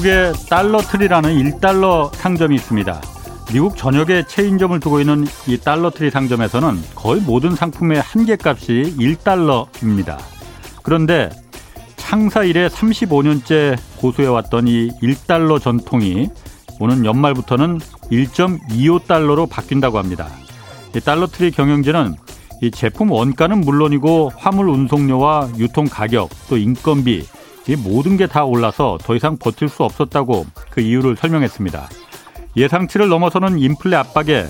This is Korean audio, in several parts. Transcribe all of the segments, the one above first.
미국의 달러트리라는 1달러 상점이 있습니다. 미국 전역에 체인점을 두고 있는 이 달러트리 상점에서는 거의 모든 상품의 한계값이 1달러입니다. 그런데 창사 이래 35년째 고수해왔던 이 1달러 전통이 오는 연말부터는 1.25달러로 바뀐다고 합니다. 이 달러트리 경영진은 이 제품 원가는 물론이고 화물 운송료와 유통 가격 또 인건비 이 모든 게 다 올라서 더 이상 버틸 수 없었다고 그 이유를 설명했습니다. 예상치를 넘어서는 인플레 압박에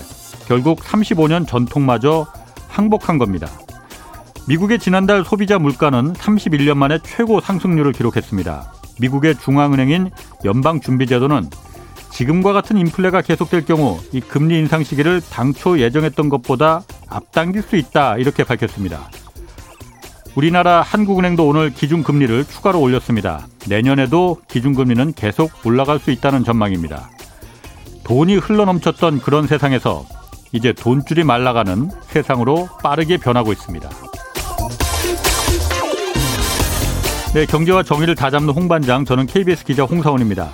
결국 35년 전통마저 항복한 겁니다. 미국의 지난달 소비자 물가는 31년 만에 최고 상승률을 기록했습니다. 미국의 중앙은행인 연방준비제도는 지금과 같은 인플레가 계속될 경우 이 금리 인상 시기를 당초 예정했던 것보다 앞당길 수 있다 이렇게 밝혔습니다. 우리나라 한국은행도 오늘 기준금리를 추가로 올렸습니다. 내년에도 기준금리는 계속 올라갈 수 있다는 전망입니다. 돈이 흘러넘쳤던 그런 세상에서 이제 돈줄이 말라가는 세상으로 빠르게 변하고 있습니다. 네, 경제와 정의를 다잡는 홍반장, 저는 KBS 기자 홍사원입니다.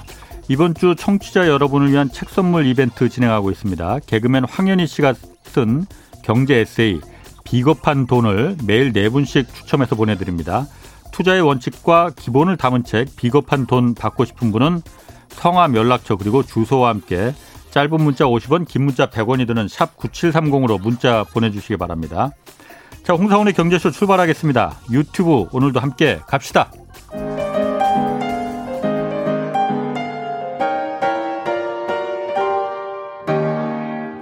이번 주 청취자 여러분을 위한 책 선물 이벤트 진행하고 있습니다. 개그맨 황현희 씨가 쓴 경제 에세이 비겁한 돈을 매일 네 분씩 추첨해서 보내드립니다. 투자의 원칙과 기본을 담은 책 비겁한 돈 받고 싶은 분은 성함, 연락처 그리고 주소와 함께 짧은 문자 50원, 긴 문자 100원이 드는 샵 9730으로 문자 보내주시기 바랍니다. 자, 홍사원의 경제쇼 출발하겠습니다. 유튜브 오늘도 함께 갑시다.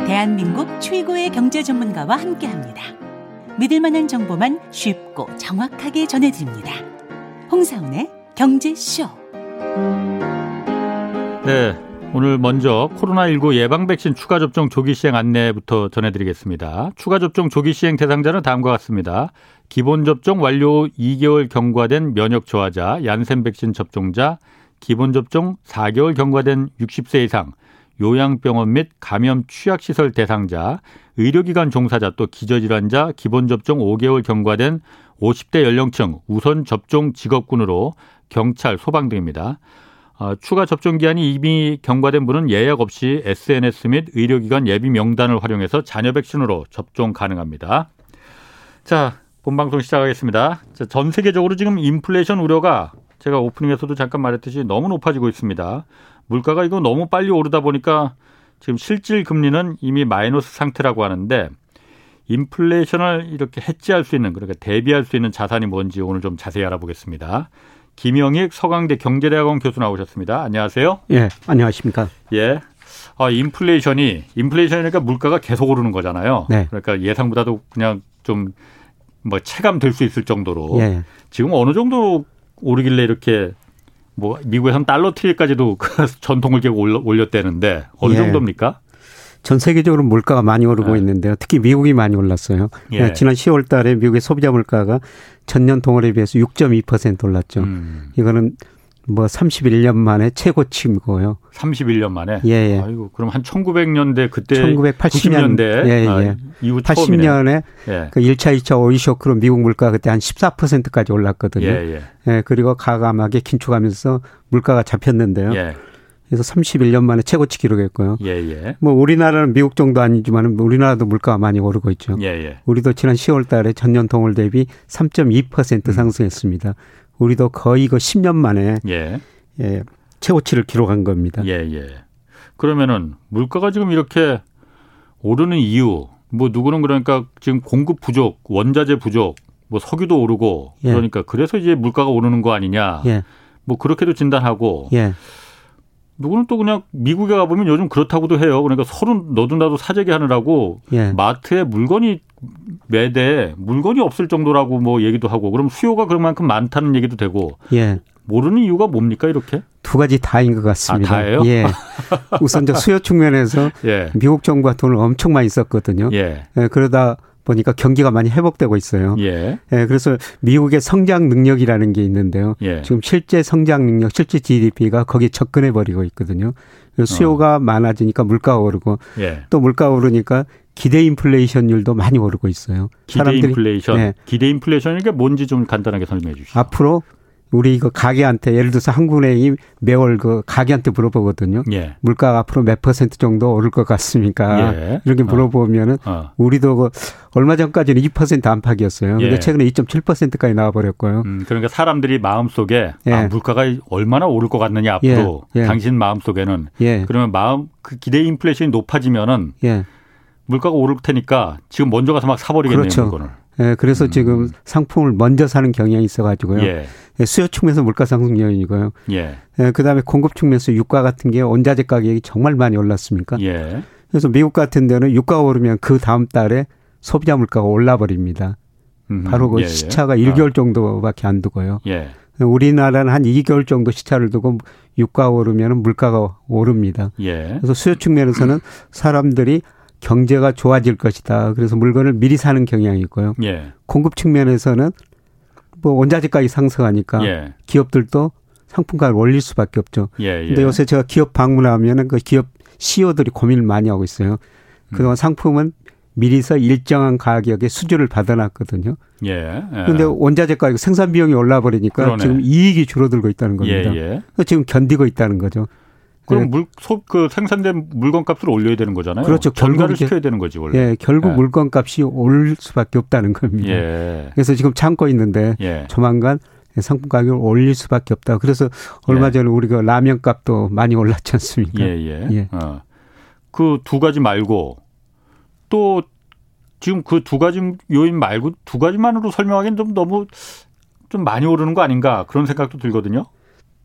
대한민국 최고의 경제 전문가와 함께합니다. 믿을 만한 정보만 쉽고 정확하게 전해드립니다. 홍사운의 경제쇼. 네. 오늘 먼저 코로나19 예방 백신 추가 접종 조기 시행 안내부터 전해드리겠습니다. 추가 접종 조기 시행 대상자는 다음과 같습니다. 기본 접종 완료 2개월 경과된 면역 저하자, 얀센 백신 접종자, 기본 접종 4개월 경과된 60세 이상, 요양병원 및 감염 취약시설 대상자, 의료기관 종사자 또 기저질환자, 기본 접종 5개월 경과된 50대 연령층 우선 접종 직업군으로 경찰, 소방 등입니다. 어, 추가 접종 기한이 이미 경과된 분은 예약 없이 SNS 및 의료기관 예비 명단을 활용해서 자녀 백신으로 접종 가능합니다. 자, 본 방송 시작하겠습니다. 자, 전 세계적으로 지금 인플레이션 우려가 제가 오프닝에서도 잠깐 말했듯이 너무 높아지고 있습니다. 물가가 이거 너무 빨리 오르다 보니까 지금 실질 금리는 이미 마이너스 상태라고 하는데 인플레이션을 이렇게 해지할 수 있는 그러니까 대비할 수 있는 자산이 뭔지 오늘 좀 자세히 알아보겠습니다. 김영익 서강대 경제대학원 교수 나오셨습니다. 안녕하세요. 예, 안녕하십니까. 예. 아, 인플레이션이 인플레이션이니까 물가가 계속 오르는 거잖아요. 네. 그러니까 예상보다도 그냥 좀 뭐 체감될 수 있을 정도로 예. 지금 어느 정도 오르길래 이렇게 뭐 미국에선 달러 트리까지도 그 전통을 계속 올렸대는데 어느 예. 정도입니까? 전 세계적으로 물가가 많이 오르고 네. 있는데요. 특히 미국이 많이 올랐어요. 예. 지난 10월 달에 미국의 소비자 물가가 전년 동월에 비해서 6.2% 올랐죠. 음. 이거는 뭐 31년 만에 최고치고요. 31년 만에? 예, 예. 아이고, 그럼 한 1900년대 그때 1980년 대 예, 예. 아, 이후 80년에 예. 그 1차, 2차 오일 쇼크로 미국 물가 그때 한 14%까지 올랐거든요. 예, 예. 예, 그리고 가감하게 긴축하면서 물가가 잡혔는데요. 예. 그래서 31년 만에 최고치 기록했고요. 예, 예. 뭐 우리나라는 미국 정도 아니지만 우리나라도 물가가 많이 오르고 있죠. 예, 예. 우리도 지난 10월 달에 전년 동월 대비 3.2% 음. 상승했습니다. 우리도 거의 그 10년 만에 예. 예, 최고치를 기록한 겁니다. 예, 예. 그러면은 물가가 지금 이렇게 오르는 이유 뭐 누구는 그러니까 지금 공급 부족, 원자재 부족, 뭐 석유도 오르고 예. 그러니까 그래서 이제 물가가 오르는 거 아니냐. 예. 뭐 그렇게도 진단하고 예. 누구는 또 그냥 미국에 가보면 요즘 그렇다고도 해요. 그러니까 서로 너도 나도 사재기 하느라고 예. 마트에 물건이 매대 물건이 없을 정도라고 뭐 얘기도 하고 그럼 수요가 그만큼 많다는 얘기도 되고 예. 모르는 이유가 뭡니까 이렇게? 두 가지 다인 것 같습니다. 아, 다예요? 예. 우선 저 수요 측면에서 예. 미국 정부가 돈을 엄청 많이 썼거든요. 예. 예. 그러다 보니까 경기가 많이 회복되고 있어요. 예. 예 그래서 미국의 성장 능력이라는 게 있는데요. 예. 지금 실제 성장 능력, 실제 GDP가 거기에 접근해 버리고 있거든요. 수요가 어. 많아지니까 물가가 오르고 예. 또 물가가 오르니까 기대 인플레이션율도 많이 오르고 있어요. 기대 인플레이션. 네. 기대 인플레이션이 게 뭔지 좀 간단하게 설명해 주시죠. 앞으로 우리 이거 가게한테 예를 들어서 한국은행이 매월 그 가게한테 물어보거든요. 예. 물가가 앞으로 몇 퍼센트 정도 오를 것 같습니까? 예. 이렇게 어. 물어보면은 어. 어. 우리도 그 얼마 전까지는 2% 안팎이었어요. 근데 예. 최근에 2.7%까지 나와 버렸고요. 음, 그러니까 사람들이 마음 속에 아, 예. 물가가 얼마나 오를 것 같느냐 앞으로 예. 예. 당신 마음 속에는 그러면 마음 그 기대 인플레이션이 높아지면은 물가가 오를 테니까 지금 먼저 가서 막 사버리겠네요 그렇죠. 물건을. 예, 그래서 음. 지금 상품을 먼저 사는 경향이 있어가지고요. 예. 예 수요 측면에서 물가 상승 요인이고요. 예. 예, 그다음에 공급 측면에서 유가 같은 게 원자재 가격이 정말 많이 올랐습니까? 예. 그래서 미국 같은 데는 유가가 오르면 그 다음 달에 소비자 물가가 올라 버립니다. 음. 바로 그 예, 예. 시차가 예. 1개월 정도밖에 안 두고요. 예. 우리나라는 한 2개월 정도 시차를 두고 유가 오르면 물가가 오릅니다. 예. 그래서 수요 측면에서는 사람들이 경제가 좋아질 것이다. 그래서 물건을 미리 사는 경향이 있고요. 예. 공급 측면에서는 뭐 원자재 가격이 상승하니까 예. 기업들도 상품가를 올릴 수밖에 없죠. 예, 예. 근데 요새 제가 기업 방문하면은 그 기업 CEO들이 고민을 많이 하고 있어요. 그동안 음. 상품은 미리서 일정한 가격의 수주를 받아놨거든요. 예. 예. 근데 원자재 가격 생산 비용이 올라 버리니까 지금 이익이 줄어들고 있다는 겁니다. 예, 예. 지금 견디고 있다는 거죠. 그럼 네. 물, 소, 그 생산된 물건값을 올려야 되는 거잖아요. 그렇죠. 결과를 시켜야 되는 거지 원래. 예, 결국 예. 물건값이 오를 수밖에 없다는 겁니다. 예. 그래서 지금 참고 있는데 예. 조만간 상품 가격을 올릴 수밖에 없다. 그래서 얼마 예. 전에 우리가 라면 값도 많이 올랐지 않습니까? 예, 예. 예. 어. 그두 가지 말고 또 지금 그 두 가지 요인 말고 두 가지만으로 설명하기는 좀 너무 좀 많이 오르는 거 아닌가 그런 생각도 들거든요.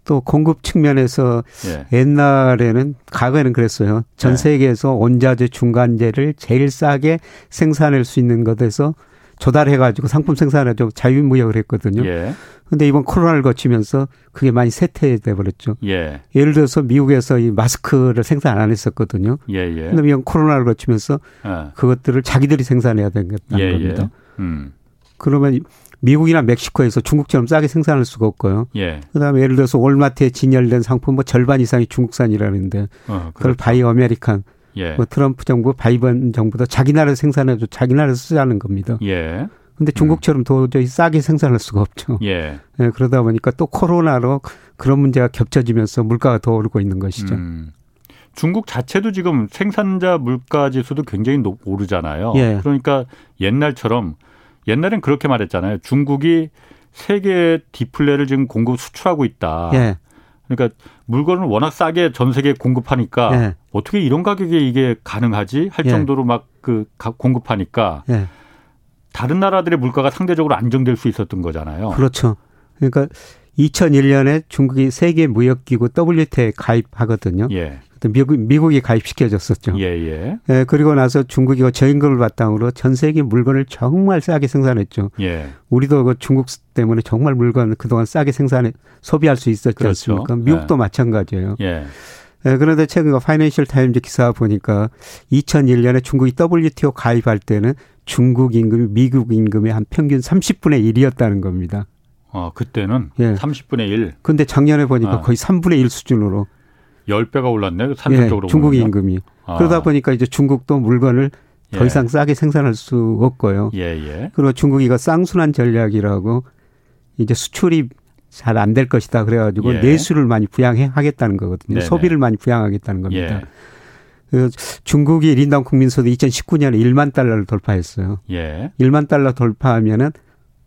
또 공급 측면에서 예. 옛날에는 과거에는 그랬어요. 전 예. 세계에서 원자재 중간재를 제일 싸게 생산할 수 있는 것에서 조달해 가지고 상품 생산하죠. 자유무역을 했거든요. 예. 근데 이번 코로나를 거치면서 그게 많이 쇠퇴돼 버렸죠. 예. 예를 들어서 미국에서 이 마스크를 생산 안 했었거든요. 예, 예. 근데 이번 코로나를 거치면서 예. 그것들을 자기들이 생산해야 되겠다는 예, 예. 겁니다. 음. 그러면 미국이나 멕시코에서 중국처럼 싸게 생산할 수가 없고요. 예. 그다음에 예를 들어서 월마트에 진열된 상품 뭐 절반 이상이 중국산이라는데 어, 그걸 Buy American 예. 뭐 트럼프 정부 바이든 정부도 자기 나라 생산해도 자기 나라 쓰자는 겁니다. 예. 근데 중국처럼 음. 도저히 싸게 생산할 수가 없죠. 예. 예. 그러다 보니까 또 코로나로 그런 문제가 겹쳐지면서 물가가 더 오르고 있는 것이죠. 음. 중국 자체도 지금 생산자 물가 지수도 굉장히 높, 오르잖아요. 예. 그러니까 옛날처럼 옛날엔 그렇게 말했잖아요. 중국이 세계 디플레를 지금 공급 수출하고 있다. 예. 그러니까 물건을 워낙 싸게 전 세계에 공급하니까 예. 어떻게 이런 가격에 이게 가능하지 할 예. 정도로 막 그 공급하니까 예. 다른 나라들의 물가가 상대적으로 안정될 수 있었던 거잖아요. 그렇죠. 그러니까 2001년에 중국이 세계 무역 기구 WTO에 가입하거든요. 예. 미국, 미국이 가입시켜줬었죠. 예, 예. 예, 그리고 나서 중국이 그 저임금을 바탕으로 전 세계 물건을 정말 싸게 생산했죠. 예. 우리도 그 중국 때문에 정말 물건 그동안 싸게 생산해 소비할 수 있었지 그렇죠. 않습니까? 미국도 예. 마찬가지예요. 예. 예, 그런데 최근 그 파이낸셜 타임즈 기사 보니까 2001년에 중국이 WTO 가입할 때는 중국 임금이 미국 임금의 한 평균 30분의 1이었다는 겁니다. 어, 그때는 예. 30분의 1. 근데 작년에 보니까 아. 거의 3분의 1 수준으로 10배가 올랐네. 산적으로. 예, 중국 임금이. 아. 그러다 보니까 이제 중국도 물건을 더 예. 이상 싸게 생산할 수 없고요. 예, 예. 그리고 중국이 가 쌍순환 전략이라고 이제 수출이 잘 안 될 것이다 그래가지고 예. 내수를 많이 부양하겠다는 거거든요. 네네. 소비를 많이 부양하겠다는 겁니다. 예. 그 중국이 일인당 국민소득 2019년에 1만 달러를 돌파했어요. 예. 1만 달러 돌파하면은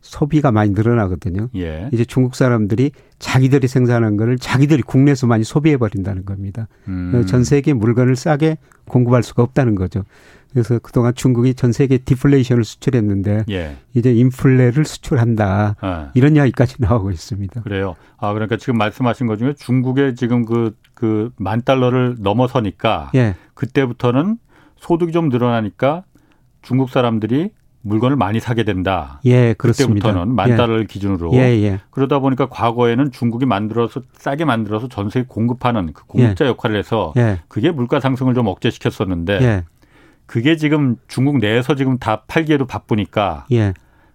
소비가 많이 늘어나거든요. 예. 이제 중국 사람들이 자기들이 생산한 거를 자기들이 국내에서 많이 소비해 버린다는 겁니다. 음. 전 세계 물건을 싸게 공급할 수가 없다는 거죠. 그래서 그동안 중국이 전 세계 디플레이션을 수출했는데 예. 이제 인플레를 수출한다. 아. 이런 이야기까지 나오고 있습니다. 그래요. 아 그러니까 지금 말씀하신 것 중에 중국의 지금 그 그 만 달러를 넘어서니까 예. 그때부터는 소득이 좀 늘어나니까 중국 사람들이 물건을 많이 사게 된다. 예, 그렇습니다. 그때부터는 만 예. 달러를 예. 기준으로. 예, 예. 그러다 보니까 과거에는 중국이 만들어서 싸게 만들어서 전 세계 공급하는 그 공급자 예. 역할을 해서 예. 그게 물가 상승을 좀 억제시켰었는데 예. 그게 지금 중국 내에서 지금 다 팔기에도 바쁘니까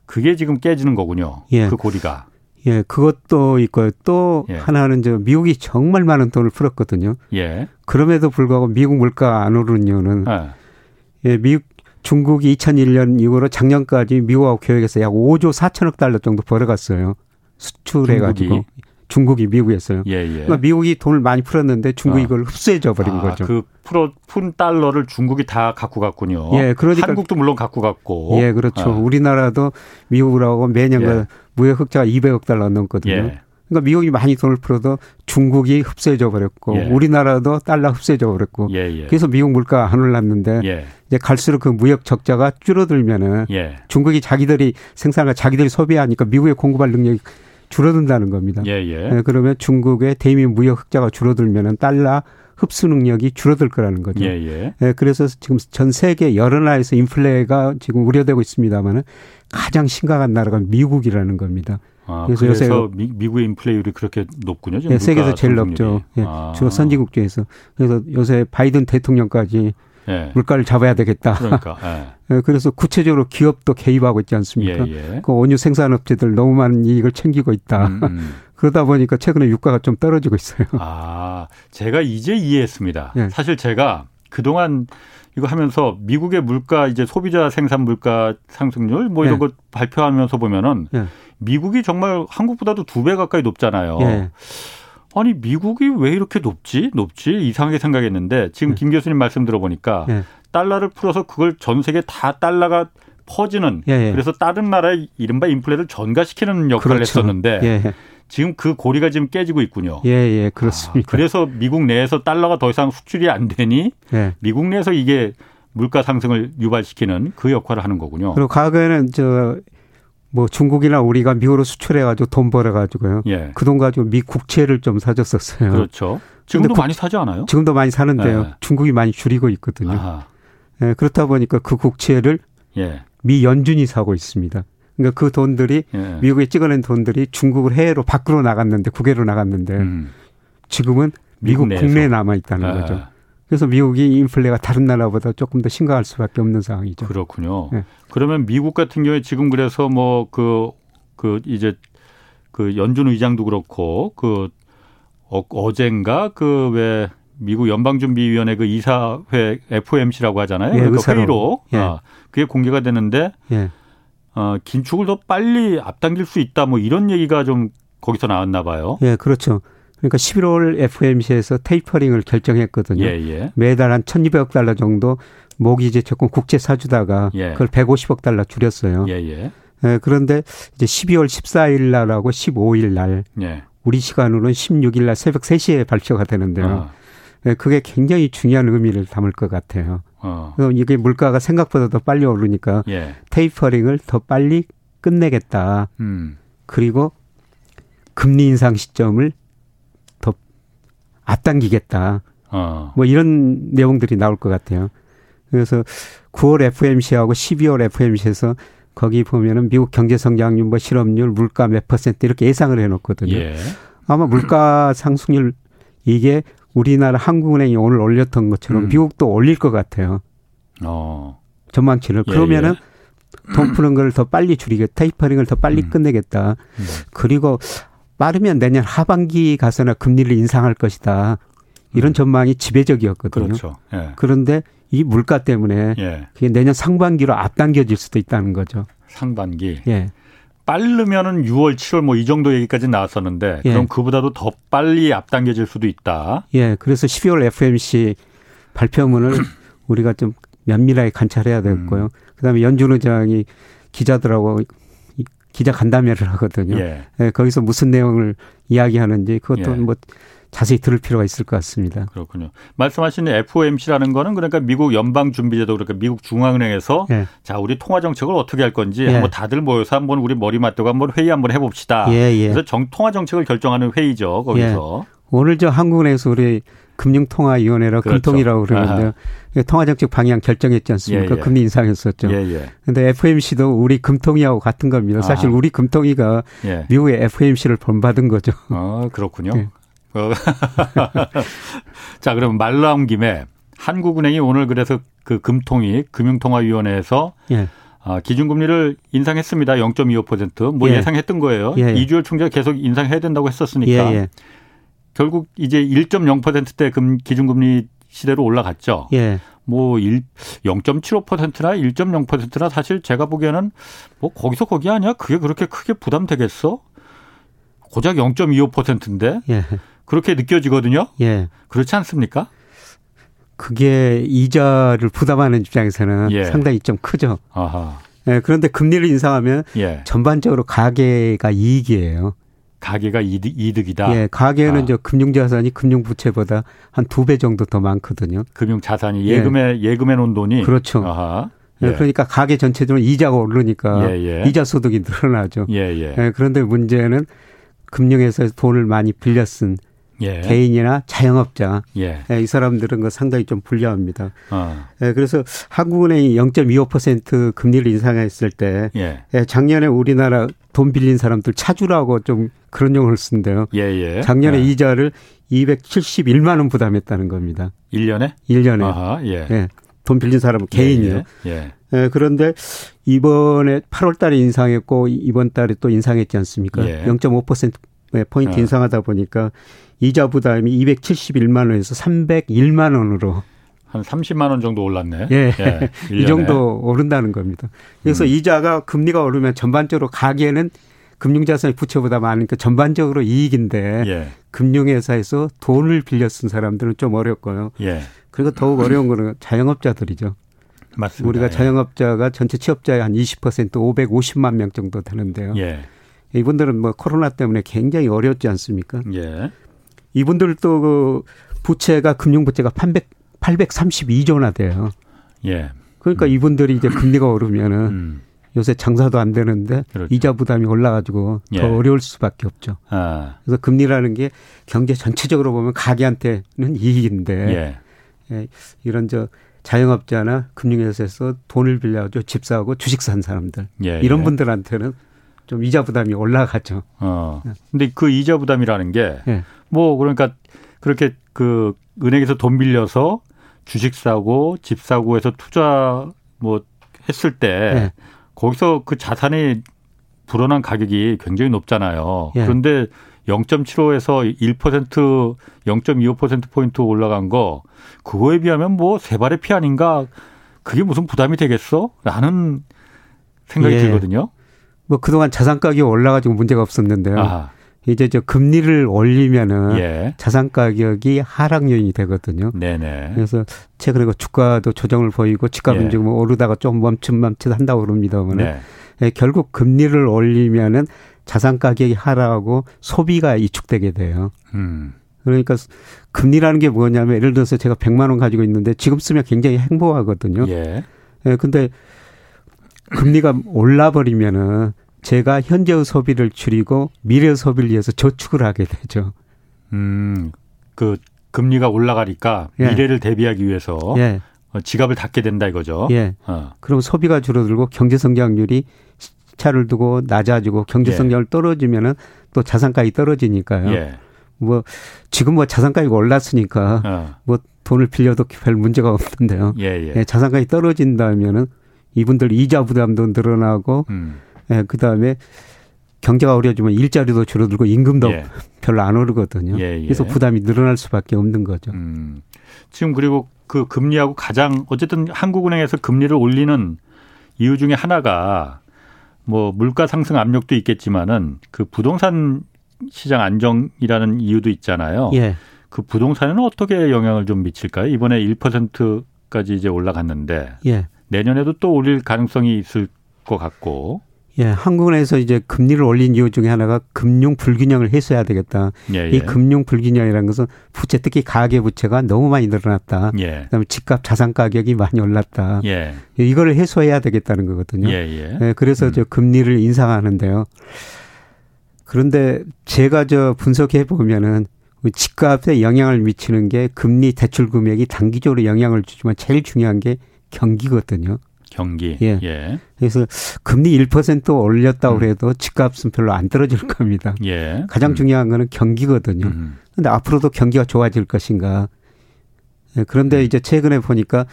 그게 지금 깨지는 거군요. 그 고리가. 예, 그것도 있고요. 또 하나는 저 미국이 정말 많은 돈을 풀었거든요. 예. 그럼에도 불구하고 미국 물가가 안 오르는 이유는 예, 미국 중국이 2001년 이후로 작년까지 미국하고 교역에서 약 5조 4천억 달러 정도 벌어갔어요. 수출해가지고 중국이? 중국이 미국에서요. 예, 예. 그러니까 미국이 돈을 많이 풀었는데 중국이 어. 이걸 흡수해줘 버린 아, 거죠. 그 풀어 푼 달러를 중국이 다 갖고 갔군요. 예, 그러니까 한국도 물론 갖고 갔고. 예, 그렇죠. 아. 우리나라도 미국하고 매년 예. 무역 흑자가 200억 달러 넘거든요. 예. 그러니까 미국이 많이 돈을 풀어도 중국이 흡수해져 버렸고 예. 우리나라도 달러 흡수해져 버렸고 예, 예. 그래서 미국 물가가 안 올랐는데 예. 이제 갈수록 그 무역 적자가 줄어들면은 예. 중국이 자기들이 생산을 자기들이 소비하니까 미국에 공급할 능력이 줄어든다는 겁니다. 예, 예. 네, 그러면 중국의 대미 무역 흑자가 줄어들면은 달러 흡수 능력이 줄어들 거라는 거죠. 예, 예. 네, 그래서 지금 전 세계 여러 나라에서 인플레가 지금 우려되고 있습니다만은 가장 심각한 나라가 미국이라는 겁니다. 아, 그래서, 그래서 요새 미, 국의 인플레이율이 그렇게 높군요. 예, 세계에서 제일 높죠. 예, 아. 주로 선진국 중에서. 그래서 요새 바이든 대통령까지 예. 물가를 잡아야 되겠다. 그러니까. 예. 예. 그래서 구체적으로 기업도 개입하고 있지 않습니까? 예, 예. 그 원유 생산업체들 너무 많은 이익을 챙기고 있다. 음, 음. 그러다 보니까 최근에 유가가 좀 떨어지고 있어요. 아, 제가 이제 이해했습니다. 예. 사실 제가 그동안 이거 하면서 미국의 물가 이제 소비자 생산 물가 상승률 뭐 이런 예. 거 발표하면서 보면은 미국이 정말 한국보다도 두 배 가까이 높잖아요. 아니 미국이 왜 이렇게 높지? 높지? 이상하게 생각했는데 지금 네. 김 교수님 말씀 들어보니까 네. 달러를 풀어서 그걸 전 세계 다 달러가 퍼지는. 그래서 다른 나라의 이른바 인플레를 전가시키는 역할을 그렇죠. 했었는데 예. 지금 그 고리가 지금 깨지고 있군요. 예, 예, 그렇습니다. 아, 그래서 미국 내에서 달러가 더 이상 수출이 안 되니 예. 미국 내에서 이게 물가 상승을 유발시키는 그 역할을 하는 거군요. 그리고 과거에는 저 뭐 중국이나 우리가 미국으로 수출해가지고 돈 벌어가지고요. 예. 그 돈 가지고 미 국채를 좀 사줬었어요. 그렇죠. 지금도 많이 사지 않아요? 지금도 많이 사는데요. 예. 중국이 많이 줄이고 있거든요. 예, 그렇다 보니까 그 국채를 예. 미 연준이 사고 있습니다. 그러니까 그 돈들이 예. 미국에 찍어낸 돈들이 중국을 해외로 밖으로 나갔는데 국외로 나갔는데 음. 지금은 미국, 미국 국내에 남아 있다는 아. 거죠. 그래서 미국이 인플레가 다른 나라보다 조금 더 심각할 수밖에 없는 상황이죠. 그렇군요. 네. 그러면 미국 같은 경우에 지금 그래서 뭐 그그 그 이제 그 연준 의장도 그렇고 그 어, 어젠가 그 왜 미국 연방준비위원회 그 이사회 FOMC라고 하잖아요. 예, 그 회의로 예. 아, 그게 공개가 되는데 예. 어, 긴축을 더 빨리 앞당길 수 있다 뭐 이런 얘기가 좀 거기서 나왔나 봐요. 예, 그렇죠. 그러니까 11월 FOMC에서 테이퍼링을 결정했거든요. 예, 예. 매달 한 1,200억 달러 정도 모기지 채권 국채 사주다가 예. 그걸 150억 달러 줄였어요. 예, 예. 예, 그런데 이제 12월 14일 날하고 15일 날 예. 우리 시간으로는 16일 날 새벽 3시에 발표가 되는데요. 어. 예, 그게 굉장히 중요한 의미를 담을 것 같아요. 어. 이게 물가가 생각보다 더 빨리 오르니까 예. 테이퍼링을 더 빨리 끝내겠다. 음. 그리고 금리 인상 시점을 앞당기겠다. 어. 뭐 이런 내용들이 나올 것 같아요. 그래서 9월 FMC하고 12월 FMC에서 거기 보면은 미국 경제 성장률, 뭐 실업률, 물가 몇 퍼센트 이렇게 예상을 해놓거든요. 예. 아마 물가 상승률 이게 우리나라 한국은행이 오늘 올렸던 것처럼 음. 미국도 올릴 것 같아요. 어. 전망치를 예, 그러면은 예. 돈 푸는 걸 더 빨리 줄이겠다, 테이퍼링을 더 빨리 음. 끝내겠다. 음. 그리고 빠르면 내년 하반기 가서나 금리를 인상할 것이다. 이런 음. 전망이 지배적이었거든요. 그렇죠. 예. 그런데 이 물가 때문에 예. 그게 내년 상반기로 앞당겨질 수도 있다는 거죠. 상반기. 예. 빠르면은 6월, 7월 뭐 이 정도 얘기까지 나왔었는데 예. 그럼 그보다도 더 빨리 앞당겨질 수도 있다. 예. 그래서 12월 FMC 발표문을 우리가 좀 면밀하게 관찰해야 되겠고요. 음. 그다음에 연준 의장이 기자들하고 기자 간담회를 하거든요. 예. 예. 거기서 무슨 내용을 이야기하는지 그것도 예. 뭐 자세히 들을 필요가 있을 것 같습니다. 그렇군요. 말씀하신 FOMC라는 거는 그러니까 미국 연방준비제도 그러니까 미국 중앙은행에서 예. 자 우리 통화 정책을 어떻게 할 건지 예. 한번 다들 모여서 한번 우리 머리 맞대고 한번 회의 한번 해봅시다. 예, 예. 그래서 정, 통화 정책을 결정하는 회의죠 거기서. 예. 오늘 저 한국은행에서 우리 금융통화위원회라 그렇죠. 금통이라고 그러는데요. 통화정책 방향 결정했지 않습니까? 예, 예. 금리 인상했었죠. 그런데 예, 예. FMC도 우리 금통위하고 같은 겁니다. 사실 아. 우리 금통위가 예. 미국의 FMC를 본받은 거죠. 아, 그렇군요. 예. 어. 자, 그럼 말 나온 김에 한국은행이 오늘 그래서 그 금통위 금융통화위원회에서 예. 아, 기준금리를 인상했습니다. 0.25%. 뭐 예. 상했던 거예요. 예. 이주열 총재가 계속 인상해야 된다고 했었으니까. 결국 이제 1.0%대 금 기준금리 시대로 올라갔죠. 예. 뭐 1, 0.75%나 1.0%나 사실 제가 보기에는 뭐 거기서 거기 아니야? 그게 그렇게 크게 부담되겠어? 고작 0.25%인데 예. 그렇게 느껴지거든요. 예. 그렇지 않습니까? 그게 이자를 부담하는 입장에서는 예. 상당히 좀 크죠. 아하. 예, 그런데 금리를 인상하면 예. 전반적으로 가계가 이익이에요. 가계가 이득, 이다 예, 가계는 아. 저 금융자산이 금융부채보다 한 두 배 정도 더 많거든요. 금융자산이 예금에 예. 금에 놓은 돈이 그렇죠. 아하. 예. 그러니까 가계 전체적으로 이자가 오르니까 예, 예. 이자 소득이 늘어나죠. 예, 예. 예, 그런데 문제는 금융에서 돈을 많이 빌려 쓴 예. 개인이나 자영업자 예. 예, 이 사람들은 그 상당히 좀 불리합니다. 어. 예, 그래서 한국은행이 0.25% 금리를 인상했을 때 예. 예. 작년에 우리나라 돈 빌린 사람들 차주라고 좀 그런 용어를 쓴대요. 예, 작년에 이자를 271만 원 부담했다는 겁니다. 1년에? 1년에. 아하, 예. 돈 빌린 사람은 개인이요. 예. 예. 그런데 이번에 8월 달에 인상했고 이번 달에 또 인상했지 않습니까? 0.5% 포인트 어. 인상하다 보니까 이자 부담이 271만 원에서 301만 원으로 한 30만 원 정도 올랐네. 예. 예 이 정도 오른다는 겁니다. 그래서 음. 이자가 금리가 오르면 전반적으로 가계는 금융자산이 부채보다 많으니까 전반적으로 이익인데 예. 금융회사에서 돈을 빌려 쓴 사람들은 좀 어렵고요. 예. 그리고 더욱 어려운 거는 자영업자들이죠. 맞습니다. 우리가 예. 자영업자가 전체 취업자의 한 20% 550만 명 정도 되는데요. 예. 이분들은 뭐 코로나 때문에 굉장히 어렵지 않습니까? 예. 이분들도 그 부채가 금융 부채가 800 832조나 돼요. 예. 그러니까 음. 이분들이 이제 금리가 오르면은 음. 요새 장사도 안 되는데 그렇죠. 이자 부담이 올라가지고 예. 더 어려울 수밖에 없죠. 아. 그래서 금리라는 게 경제 전체적으로 보면 가게한테는 이익인데 예. 예. 이런 저 자영업자나 금융회사에서 돈을 빌려가지고 집 사고 주식 산 사람들 예. 이런 예. 분들한테는 좀 이자 부담이 올라가죠. 어. 근데 그 이자 부담이라는 게뭐 예. 그러니까 그렇게 그 은행에서 돈 빌려서 주식 사고 집 사고 해서 투자 뭐 했을 때 예. 거기서 그 자산이 불어난 가격이 굉장히 높잖아요. 예. 그런데 0.75에서 1% 0.25% 포인트 올라간 거 그거에 비하면 뭐 세 발의 피 아닌가? 그게 무슨 부담이 되겠어? 라는 생각이 예. 들거든요. 뭐 그동안 자산 가격이 올라가지고 문제가 없었는데요. 아하. 이제 저 금리를 올리면은 예. 자산 가격이 하락 요인이 되거든요. 네네. 그래서 최근에 그 주가도 조정을 보이고 집값은 예. 지금 오르다가 좀 멈춤멈춤 한다고 그럽니다만 네. 예, 결국 금리를 올리면은 자산 가격이 하락하고 소비가 이축되게 돼요. 음. 그러니까 금리라는 게 뭐냐면 예를 들어서 제가 100만 원 가지고 있는데 지금 쓰면 굉장히 행복하거든요. 예. 예 근데 금리가 올라 버리면은 제가 현재의 소비를 줄이고 미래 소비를 위해서 저축을 하게 되죠. 음, 그 금리가 올라가니까 예. 미래를 대비하기 위해서 예. 어, 지갑을 닫게 된다 이거죠. 예. 어. 그럼 소비가 줄어들고 경제 성장률이 차를 두고 낮아지고 경제 예. 성장을 떨어지면은 또 자산가격이 떨어지니까요. 예. 뭐 지금 뭐 자산가격이 올랐으니까 어. 뭐 돈을 빌려도 별 문제가 없는데요. 예, 예. 예 자산가격이 떨어진다면은 이분들 이자 부담도 늘어나고 음. 예, 그다음에 경제가 어려지면 일자리도 줄어들고 임금도 예. 별로 안 오르거든요. 예, 예. 그래서 부담이 늘어날 수밖에 없는 거죠. 음. 지금 그리고 그 금리하고 가장 어쨌든 한국은행에서 금리를 올리는 이유 중에 하나가 뭐 물가 상승 압력도 있겠지만은 그 부동산 시장 안정이라는 이유도 있잖아요. 예. 그 부동산에는 어떻게 영향을 좀 미칠까요? 이번에 1%까지 이제 올라갔는데 예. 내년에도 또 올릴 가능성이 있을 것 같고 예, 한국은행에서 이제 금리를 올린 이유 중에 하나가 금융 불균형을 해소해야 되겠다. 예, 예. 이 금융 불균형이라는 것은 부채 특히 가계 부채가 너무 많이 늘어났다. 예. 그다음에 집값 자산 가격이 많이 올랐다. 예. 이거를 해소해야 되겠다는 거거든요. 예, 예. 예 그래서 음. 저 금리를 인상하는데요. 그런데 제가 저 분석해 보면은 집값에 영향을 미치는 게 금리 대출 금액이 단기적으로 영향을 주지만 제일 중요한 게 경기거든요. 경기. 예. 예. 그래서 금리 1% 올렸다고 음. 해도 집값은 별로 안 떨어질 겁니다. 예. 가장 음. 중요한 거는 경기거든요. 음. 근데 앞으로도 경기가 좋아질 것인가. 예. 그런데 음. 이제 최근에 보니까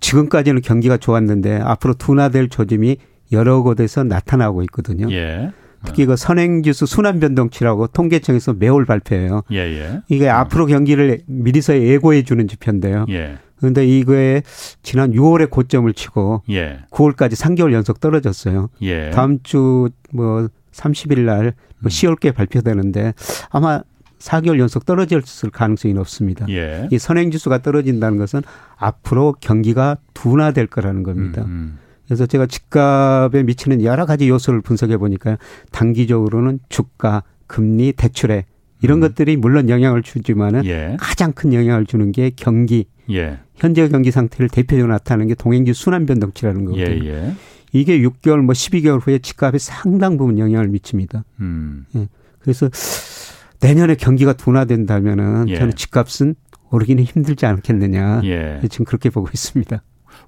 지금까지는 경기가 좋았는데 앞으로 둔화될 조짐이 여러 곳에서 나타나고 있거든요. 예. 특히 그 선행지수 순환 변동치라고 통계청에서 매월 발표해요. 예, 예. 이게 앞으로 경기를 미리서 예고해 주는 지표인데요. 예. 그런데 이거에 지난 6월에 고점을 치고 예. 9월까지 3개월 연속 떨어졌어요. 예. 다음 주 뭐 30일 날 뭐 10월께 음. 발표되는데 아마 4개월 연속 떨어졌을 가능성이 높습니다. 예. 이 선행지수가 떨어진다는 것은 앞으로 경기가 둔화될 거라는 겁니다. 음, 음. 그래서 제가 집값에 미치는 여러 가지 요소를 분석해 보니까 단기적으로는 주가, 금리, 대출에 이런 음. 것들이 물론 영향을 주지만은 예. 가장 큰 영향을 주는 게 경기. 예. 현재 경기 상태를 대표적으로 나타내는 게 동행지 순환 변동치라는 거거든요. 예, 예. 이게 6개월 뭐 12개월 후에 집값에 상당 부분 영향을 미칩니다. 음. 예. 그래서 내년에 경기가 둔화된다면은 예. 저는 집값은 오르기는 힘들지 않겠느냐. 예. 지금 그렇게 보고 있습니다.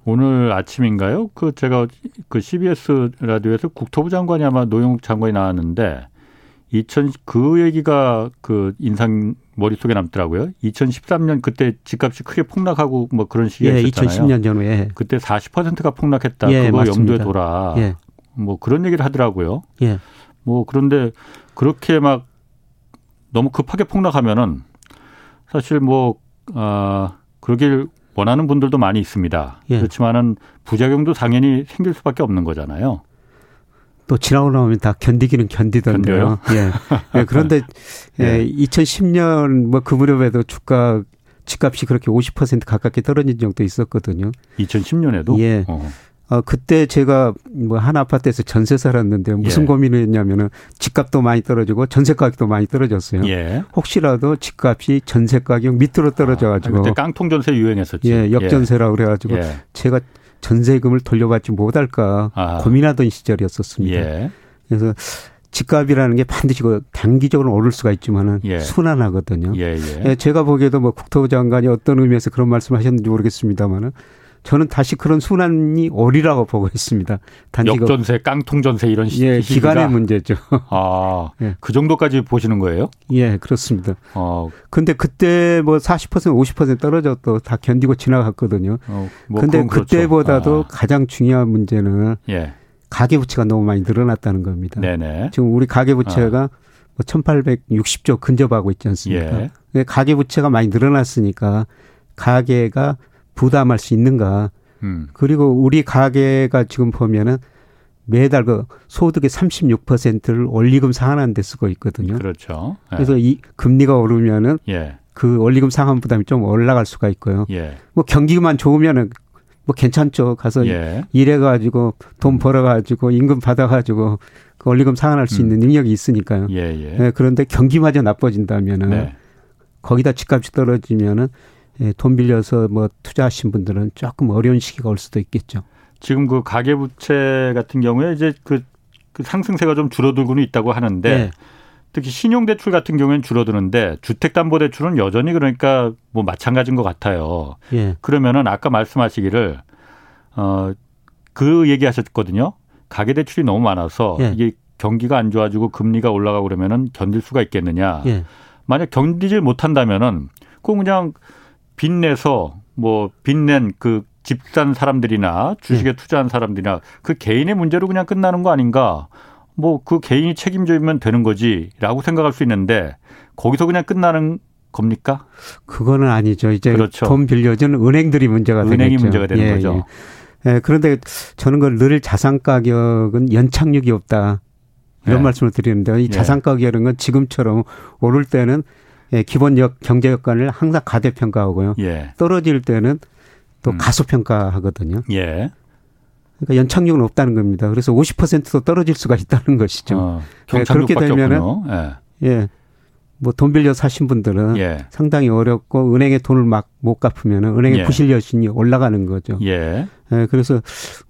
오늘 아침인가요? 그 제가 그 CBS 라디오에서 국토부 장관이 아마 노영욱 장관이 나왔는데 2000, 그 얘기가 그 인상 머릿속에 남더라고요. 2013년 그때 집값이 크게 폭락하고 뭐 그런 시기에 예, 있었잖아요. 2010년 전후에. 그때 40%가 폭락했다. 예, 그거 맞습니다. 염두에 둬라. 예. 뭐 그런 얘기를 하더라고요. 예. 뭐 그런데 그렇게 막 너무 급하게 폭락하면은 사실 뭐, 아, 그러길 원하는 분들도 많이 있습니다. 예. 그렇지만은 부작용도 당연히 생길 수밖에 없는 거잖아요. 또 지나고 나면 다 견디기는 견디던데요. 예. 예. 그런데 예. 예. 2010년 뭐 그 무렵에도 주가 집값이 그렇게 50% 가깝게 떨어진 적도 있었거든요. 2010년에도? 예. 어. 어, 그때 제가 뭐 한 아파트에서 전세 살았는데 무슨 예. 고민을 했냐면은 집값도 많이 떨어지고 전세 가격도 많이 떨어졌어요. 예. 혹시라도 집값이 전세 가격 밑으로 떨어져 가지고 아, 그때 깡통 전세 유행했었지. 예, 역전세라 고 그래 가지고 예. 제가 전세금을 돌려받지 못할까 아. 고민하던 시절이었었습니다. 예. 그래서 집값이라는 게 반드시 그 단기적으로 오를 수가 있지만은 예. 순환하거든요. 예, 예. 예, 제가 보기에도 뭐 국토부 장관이 어떤 의미에서 그런 말씀을 하셨는지 모르겠습니다만은 저는 다시 그런 순환이 오리라고 보고 있습니다. 단지 역전세, 깡통전세 이런 시, 예, 기간의 문제죠. 아, 예. 그 정도까지 보시는 거예요? 예, 그렇습니다. 어. 근데 그때 뭐 40% 50% 떨어져도 다 견디고 지나갔거든요. 어, 뭐 근데 그렇죠. 그때보다도 아. 가장 중요한 문제는 예. 가계 부채가 너무 많이 늘어났다는 겁니다. 네네. 지금 우리 가계 부채가 아. 뭐 1860조 근접하고 있지 않습니까? 예. 가계 부채가 많이 늘어났으니까 가계가 부담할 수 있는가. 음. 그리고 우리 가게가 지금 보면은 매달 그 소득의 36%를 원리금 상환하는 데 쓰고 있거든요. 그렇죠. 예. 그래서 이 금리가 오르면은 예. 그 원리금 상환 부담이 좀 올라갈 수가 있고요. 예. 뭐 경기만 좋으면은 뭐 괜찮죠. 가서 예. 일해 가지고 돈 벌어 가지고 임금 받아 가지고 그 원리금 상환할 수 음. 있는 능력이 있으니까요. 예, 예. 네, 그런데 경기마저 나빠진다면은 네. 거기다 집값이 떨어지면은 예, 돈 빌려서 뭐 투자하신 분들은 조금 어려운 시기가 올 수도 있겠죠. 지금 그 가계부채 같은 경우에 이제 그, 그 상승세가 좀 줄어들고는 있다고 하는데 네. 특히 신용대출 같은 경우에는 줄어드는데 주택담보대출은 여전히 그러니까 뭐 마찬가지인 것 같아요. 예. 그러면은 아까 말씀하시기를 어 그 얘기 하셨거든요. 가계대출이 너무 많아서 예. 이게 경기가 안 좋아지고 금리가 올라가고 그러면은 견딜 수가 있겠느냐. 예. 만약 견디질 못한다면은 꼭 그냥 빚내서 뭐 빚낸 그 집산 사람들이나 주식에 네. 투자한 사람들이나 그 개인의 문제로 그냥 끝나는 거 아닌가? 뭐 그 개인이 책임져면 되는 거지라고 생각할 수 있는데 거기서 그냥 끝나는 겁니까? 그거는 아니죠. 이제 그렇죠. 돈 빌려준 은행들이 문제가 은행이 되겠죠. 문제가 되는 예, 거죠. 예. 예. 그런데 저는 그늘 자산 가격은 연착륙이 없다. 이런 예. 말씀을 드리는데 이 예. 자산 가격은 건 지금처럼 오를 때는 예, 기본 역 경제 여건을 항상 가대평가하고요. 예. 떨어질 때는 또 음. 가소평가하거든요. 예. 그러니까 연착륙은 없다는 겁니다. 그래서 50%도 떨어질 수가 있다는 것이죠. 어, 예, 그렇게 되면은 예. 예. 뭐 돈 빌려 사신 분들은 예. 상당히 어렵고 은행에 돈을 막 못 갚으면 은행의 예. 부실 여신이 올라가는 거죠. 예. 예. 그래서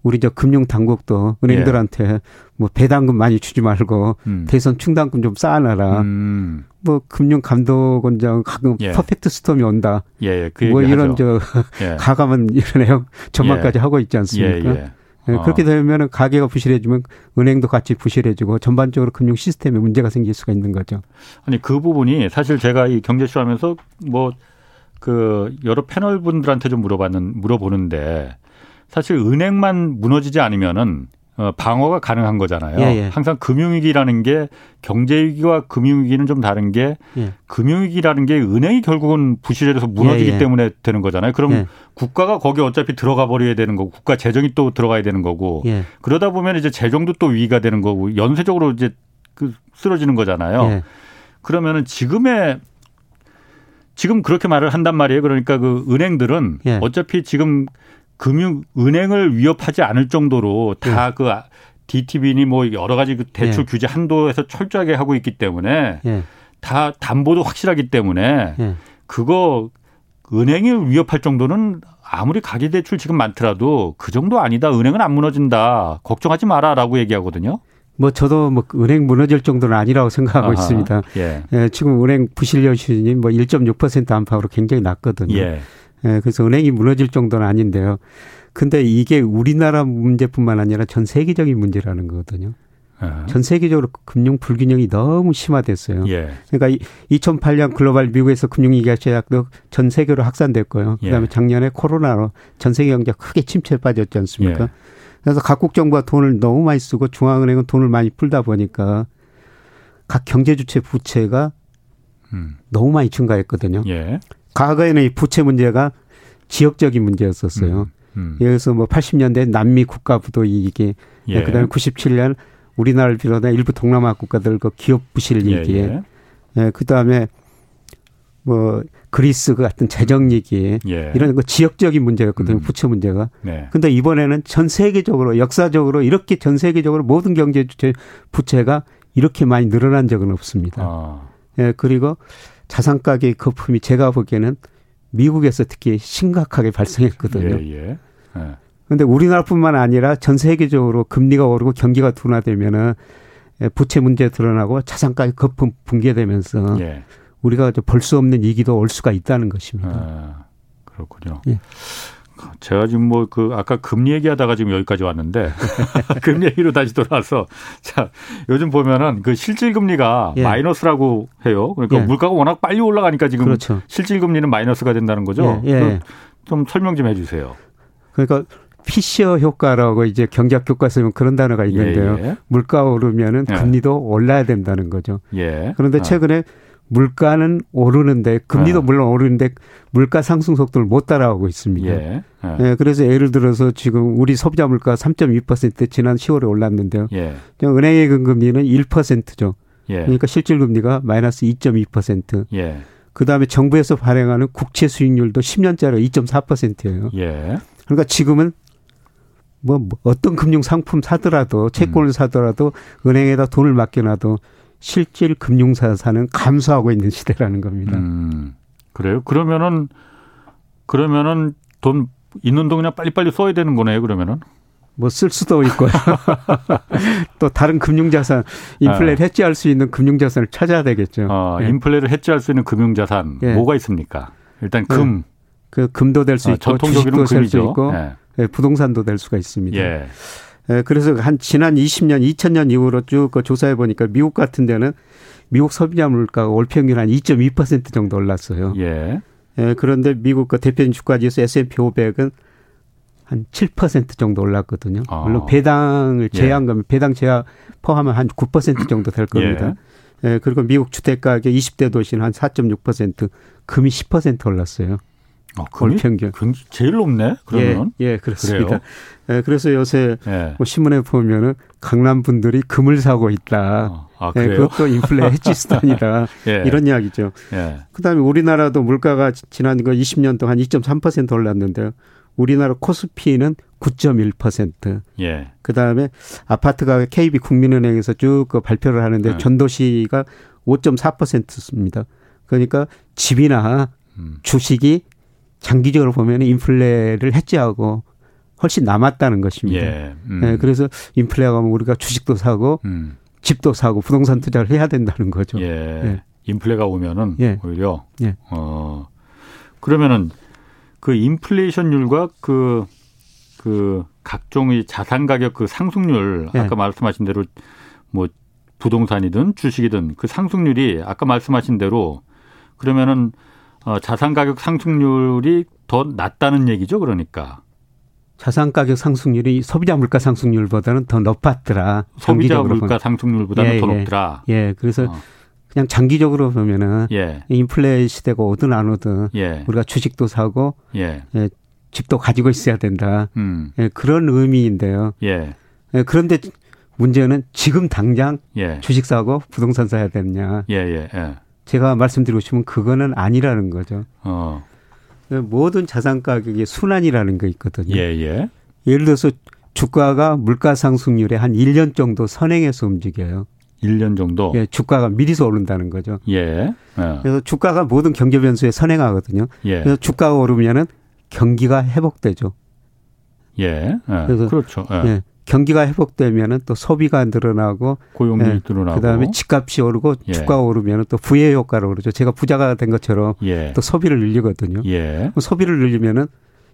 우리 저 금융 당국도 은행들한테 예. 뭐 배당금 많이 주지 말고 음. 대선 충당금 좀 쌓아놔라. 음. 뭐 금융 감독원장 가끔 예. 퍼펙트 스톰이 온다. 예, 그 뭐 이런 하죠. 저 가감한 이런 내용 전망까지 하고 있지 않습니까? 네, 어. 그렇게 되면 가게가 부실해지면 은행도 같이 부실해지고 전반적으로 금융 시스템에 문제가 생길 수가 있는 거죠. 아니 그 부분이 사실 제가 이 경제쇼 하면서 뭐 그 여러 패널 분들한테 좀 물어봤는 물어보는데 사실 은행만 무너지지 않으면은 어, 방어가 가능한 거잖아요. 예, 예. 항상 금융위기라는 게 경제위기와 금융위기는 좀 다른 게 예. 금융위기라는 게 은행이 결국은 부실해서 무너지기 예, 예. 때문에 되는 거잖아요. 그럼 예. 국가가 거기 어차피 들어가 버려야 되는 거고 국가 재정이 또 들어가야 되는 거고 그러다 보면 이제 재정도 또 위기가 되는 거고 연쇄적으로 이제 그 쓰러지는 거잖아요. 예. 그러면은 지금의 지금 그렇게 말을 한단 말이에요. 그러니까 그 은행들은 예. 어차피 지금 금융 은행을 위협하지 않을 정도로 다그 예. DTB니 뭐 여러 가지 그 대출 예. 규제 한도에서 철저하게 하고 있기 때문에 예. 다 담보도 확실하기 때문에 예. 그거 은행을 위협할 정도는 아무리 가계 대출 지금 많더라도 그 정도 아니다. 은행은 안 무너진다. 걱정하지 마라라고 얘기하거든요. 뭐 저도 뭐 은행 무너질 정도는 아니라고 생각하고 아하, 있습니다. 예. 예. 지금 은행 부실률 수준이 뭐 1.6% 안팎으로 굉장히 낮거든요. 예. 예. 그래서 은행이 무너질 정도는 아닌데요. 근데 이게 우리나라 문제뿐만 아니라 전 세계적인 문제라는 거거든요. 아. 전 세계적으로 금융 불균형이 너무 심화됐어요. 예. 그러니까 2008년 글로벌 미국에서 금융위기가 시작도 전 세계로 확산됐고요. 예. 그다음에 작년에 코로나로 전 세계 경제 가 크게 침체에 빠졌지 않습니까? 예. 그래서 각국 정부가 돈을 너무 많이 쓰고 중앙은행은 돈을 많이 풀다 보니까 각 경제 주체 부채가 음. 너무 많이 증가했거든요. 예. 과거에는 이 부채 문제가 지역적인 문제였었어요. 음. 음. 그래서 뭐 80년대 남미 국가 부도 이게 예. 그다음에 97년 우리나라를 비롯한 일부 동남아 국가들 그 기업 부실 얘기에 예, 예. 예, 그다음에 뭐 그리스 같은 재정 얘기 예. 이런 그 지역적인 문제였거든요. 음. 부채 문제가. 네. 근데 이번에는 전 세계적으로 역사적으로 이렇게 전 세계적으로 모든 경제 주체 부채가 이렇게 많이 늘어난 적은 없습니다. 아. 예, 그리고 자산 가격 거품이 제가 보기에는 미국에서 특히 심각하게 발생했거든요. 예, 예. 예. 근데 우리나라뿐만 아니라 전 세계적으로 금리가 오르고 경기가 둔화되면은 부채 문제 드러나고 자산 가격 거품 붕괴되면서 예. 우리가 볼수 없는 위기도 올 수가 있다는 것입니다. 아, 그렇군요. 예. 제가 지금 뭐 그 아까 금리 얘기하다가 지금 여기까지 왔는데 금리 얘기로 다시 돌아와서 자 요즘 보면은 그 실질 금리가 예. 마이너스라고 해요. 그러니까 예. 물가가 워낙 빨리 올라가니까 지금 그렇죠. 실질 금리는 마이너스가 된다는 거죠. 예. 예. 좀 설명 좀 해주세요. 그러니까 피셔 효과라고 이제 경제학 교과서에 그런 단어가 있는데요. 예, 예. 물가 오르면은 예. 금리도 올라야 된다는 거죠. 예. 그런데 아. 최근에 물가는 오르는데 금리도 아. 물론 오르는데 물가 상승 속도를 못 따라가고 있습니다. 예. 예. 예. 그래서 예를 들어서 지금 우리 소비자 물가 3.2% 지난 10월에 올랐는데요. 예. 은행의 금리는 1%죠. 예. 그러니까 실질 금리가 마이너스 2.2%. 예. 그다음에 정부에서 발행하는 국채 수익률도 10년짜리 2.4%예요. 예. 그러니까 지금은 뭐, 뭐 어떤 금융 상품 사더라도 채권을 음. 사더라도 은행에다 돈을 맡겨놔도 실질 금융사사는 감소하고 있는 시대라는 겁니다. 음, 그래요? 그러면은 그러면은 돈 있는 돈 그냥 빨리빨리 써야 되는 거네요. 그러면은 뭐 쓸 수도 있고요. 또 다른 금융자산 인플레를 네. 해지할 수 있는 금융자산을 찾아야 되겠죠. 어, 예. 인플레를 해지할 수 있는 금융자산 예. 뭐가 있습니까? 일단 금. 네. 그 금도 될수 아, 있고 전통적으로 주식도 될 수 있고 예. 예. 부동산도 될 수가 있습니다. 예. 예, 그래서 한 지난 20년, 2000년 이후로 쭉그 조사해 보니까 미국 같은 데는 미국 소비자 물가가 올 평균 한 2.2% 정도 올랐어요. 예. 예, 그런데 미국 그 대표적인 주가지수 S&P 500은 한 7% 정도 올랐거든요. 아. 물론 배당을 예. 제한 거면 배당 제한 포함하면 한 9% 정도 될 겁니다. 예. 예 그리고 미국 주택 가격 20대 도시는 한 4.6%, 금이 10% 올랐어요. 어, 월 평균. 제일 높네. 그러면. 예, 예 그렇습니다. 예, 그래서 요새 예. 뭐 신문에 보면은 강남 분들이 금을 사고 있다. 어, 아, 예, 그것도 인플레 해지 수단이다. 예. 이런 이야기죠. 예. 그다음에 우리나라도 물가가 지난 거 20년 동안 2.3% 올랐는데요. 우리나라 코스피는 9.1%. 예. 그다음에 아파트 가격 KB 국민은행에서 쭉 그 발표를 하는데 예. 전도시가 5.4%입니다. 그러니까 집이나 음. 주식이 장기적으로 보면 인플레를 해지하고 훨씬 남았다는 것입니다. 예. 음. 네, 그래서 인플레가 오면 우리가 주식도 사고 음. 집도 사고 부동산 투자를 해야 된다는 거죠. 예. 예. 인플레가 오면은 예. 오히려 예. 어 그러면은 그 인플레이션율과 그, 그 각종 의 자산 가격 그 상승률 예. 아까 말씀하신 대로 뭐 부동산이든 주식이든 그 상승률이 아까 말씀하신 대로 그러면은 어, 자산 가격 상승률이 더 낮다는 얘기죠, 그러니까. 자산 가격 상승률이 소비자 물가 상승률보다는 더 높았더라. 소비자 물가 상승률보다는 예, 더 예. 높더라. 예, 그래서 어. 그냥 장기적으로 보면은 예. 인플레 시대가 오든 안 오든 예. 우리가 주식도 사고 예. 예. 집도 가지고 있어야 된다. 음. 예, 그런 의미인데요. 그런데 문제는 지금 당장 예. 주식 사고 부동산 사야 되느냐. 예, 예, 예. 제가 말씀드리고 싶으면 그거는 아니라는 거죠. 어. 모든 자산 가격이 순환이라는 게 있거든요. 예, 예. 예를 들어서 주가가 물가 상승률에 한 1년 정도 선행해서 움직여요. 1년 정도? 예, 주가가 미리서 오른다는 거죠. 예. 예. 그래서 주가가 모든 경제 변수에 선행하거든요. 예. 그래서 주가가 오르면은 경기가 회복되죠. 예. 예. 그래서 그렇죠. 예. 예. 경기가 회복되면은 또 소비가 늘어나고 고용률 예, 늘어나고 그다음에 집값이 오르고 예. 주가가 오르면은 또 부의 효과로 그러죠. 제가 부자가 된 것처럼 예. 또 소비를 늘리거든요. 예. 소비를 늘리면은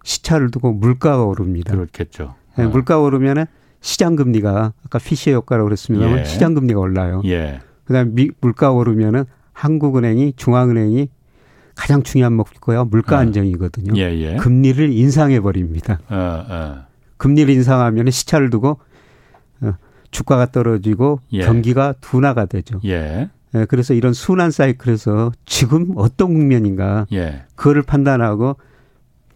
시차를 두고 물가가 오릅니다. 그렇겠죠. 예, 어. 물가가 오르면은 시장 금리가 아까 피시의 효과라고 그랬습니다만 예. 시장 금리가 올라요. 예. 그다음에 미, 물가 오르면은 한국은행이 중앙은행이 가장 중요한 목표가 물가 어. 안정이거든요. 금리를 인상해 버립니다. 어, 어. 금리를 인상하면 시차를 두고 어, 주가가 떨어지고 예. 경기가 둔화가 되죠. 예. 예. 그래서 이런 순환 사이클에서 지금 어떤 국면인가 예. 그거를 판단하고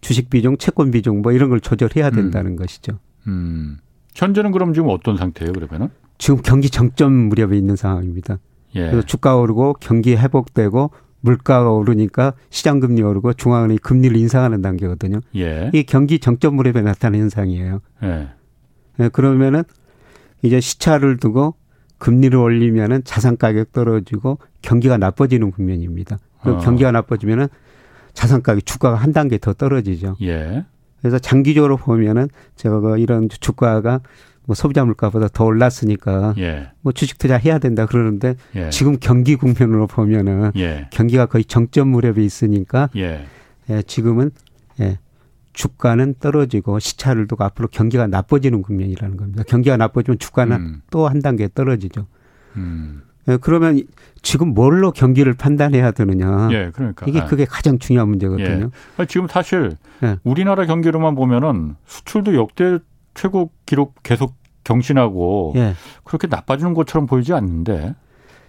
주식 비중, 채권 비중 뭐 이런 걸 조절해야 음. 된다는 음. 것이죠. 음. 현재는 그럼 지금 어떤 상태예요, 그러면은? 지금 경기 정점 무렵에 있는 상황입니다. 예. 그래서 주가 오르고 경기 회복되고 물가가 오르니까 시장 금리 오르고 중앙은행이 금리를 인상하는 단계거든요. 예. 이게 경기 정점 무렵에 나타나는 현상이에요. 예. 예. 그러면은 이제 시차를 두고 금리를 올리면은 자산 가격 떨어지고 경기가 나빠지는 국면입니다. 어. 경기가 나빠지면은 자산 가격 주가가 한 단계 더 떨어지죠. 예. 그래서 장기적으로 보면은 제가 그 이런 주가가 뭐 소비자 물가보다 더 올랐으니까 예. 뭐 주식 투자 해야 된다 그러는데 예. 지금 경기 국면으로 보면은 예. 경기가 거의 정점 무렵에 있으니까 예. 예, 지금은 예, 주가는 떨어지고 시차를 두고 앞으로 경기가 나빠지는 국면이라는 겁니다. 경기가 나빠지면 주가는 음. 또한 단계 떨어지죠. 음. 예, 그러면 지금 뭘로 경기를 판단해야 되느냐. 예, 그러니까. 이게 예. 그게 가장 중요한 문제거든요. 예. 지금 사실 예. 우리나라 경기로만 보면은 수출도 역대 최고 기록 계속 경신하고 예. 그렇게 나빠지는 것처럼 보이지 않는데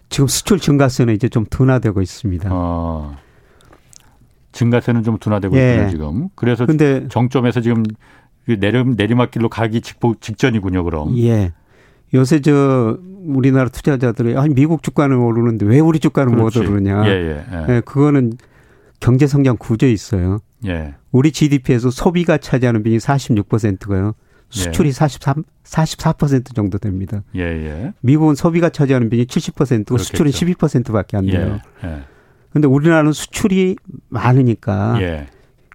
지금 수출 증가세는 이제 좀 둔화되고 있습니다. 어, 증가세는 좀 둔화되고 예. 있군요 지금. 그래서 근데 정점에서 지금 그 내리 내리막길로 가기 직전이군요 그럼. 예. 요새 저 우리나라 투자자들이 아니 미국 주가는 오르는데 왜 우리 주가는 그렇지. 못 오르냐. 예, 예, 예. 예, 그거는 경제 성장 구조에 있어요. 예. 우리 GDP에서 소비가 차지하는 비중이 46%고요. 수출이 예. 43, 44% 정도 됩니다. 예, 예. 미국은 소비가 차지하는 비중이 70%고 그렇겠죠. 수출은 12%밖에 안 돼요. 예. 예. 근데 우리나라는 수출이 많으니까 예.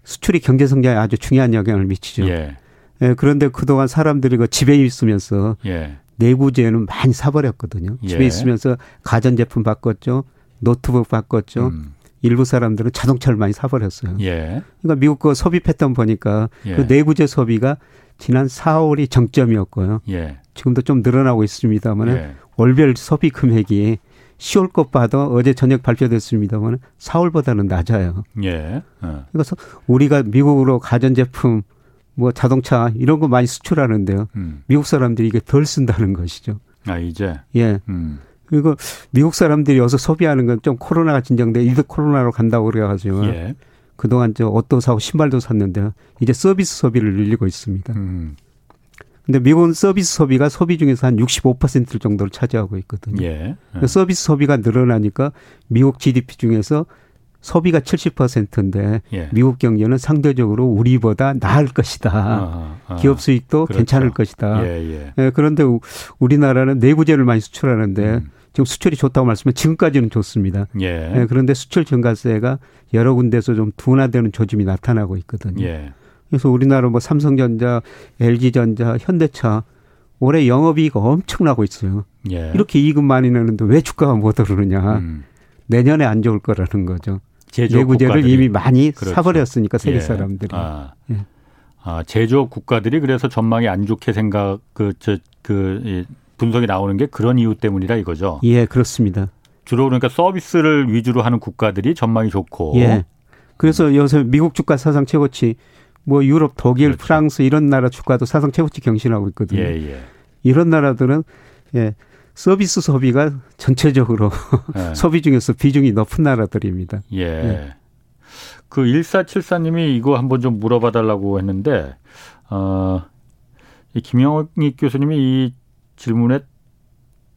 수출이 경제 성장에 아주 중요한 영향을 미치죠. 예. 예 그런데 그동안 사람들이 그 집에 있으면서 예. 내구재는 많이 사버렸거든요. 예. 집에 있으면서 가전제품 바꿨죠. 노트북 바꿨죠. 음. 일부 사람들은 자동차를 많이 사버렸어요. 예. 그러니까 미국 그 소비 패턴 보니까 예. 그 내구재 소비가 지난 4월이 정점이었고요. 예. 지금도 좀 늘어나고 있습니다만 예. 월별 소비 금액이 10월 것 봐도 어제 저녁 발표됐습니다만 4월보다는 낮아요. 예. 어. 그래서 우리가 미국으로 가전제품 뭐 자동차 이런 거 많이 수출하는데요. 음. 미국 사람들이 이게 덜 쓴다는 것이죠. 아 이제. 예. 음. 그리고 미국 사람들이 여기서 소비하는 건 좀 코로나가 진정돼 이드 코로나로 간다고 그래가지고 예. 그동안 저 옷도 사고 신발도 샀는데요. 이제 서비스 소비를 늘리고 있습니다. 음. 근데 미국은 서비스 소비가 소비 중에서 한 65% 정도를 차지하고 있거든요. 예. 예. 서비스 소비가 늘어나니까 미국 GDP 중에서 소비가 70%인데 예. 미국 경제는 상대적으로 우리보다 나을 것이다. 아, 아, 기업 수익도 그렇죠. 괜찮을 것이다. 예, 예. 예, 그런데 우리나라는 내구재를 많이 수출하는데 음. 지금 수출이 좋다고 말씀해 지금까지는 좋습니다. 예. 예. 그런데 수출 증가세가 여러 군데서 좀 둔화되는 조짐이 나타나고 있거든요. 예. 그래서 우리나라 뭐 삼성전자, LG전자, 현대차 올해 영업이익 엄청나고 있어요. 예. 이렇게 이익은 많이 내는데 왜 주가가 못 오르느냐. 음. 내년에 안 좋을 거라는 거죠. 내구재를 이미 많이 그렇죠. 사버렸으니까 세계 예. 사람들이. 아. 예. 아, 제조업 국가들이 그래서 전망이 안 좋게 생각 그 저그 그, 분석이 나오는 게 그런 이유 때문이라 이거죠. 예, 그렇습니다. 주로 그러니까 서비스를 위주로 하는 국가들이 전망이 좋고. 예. 그래서 요새 미국 주가 사상 최고치, 뭐 유럽, 독일, 그렇죠. 프랑스 이런 나라 주가도 사상 최고치 경신하고 있거든요. 예, 예. 이런 나라들은 예. 서비스 소비가 전체적으로 예. 소비 중에서 비중이 높은 나라들입니다. 예. 예. 그 1474님이 이거 한번 좀 물어봐 달라고 했는데, 어, 이 김영익 교수님이 이 질문에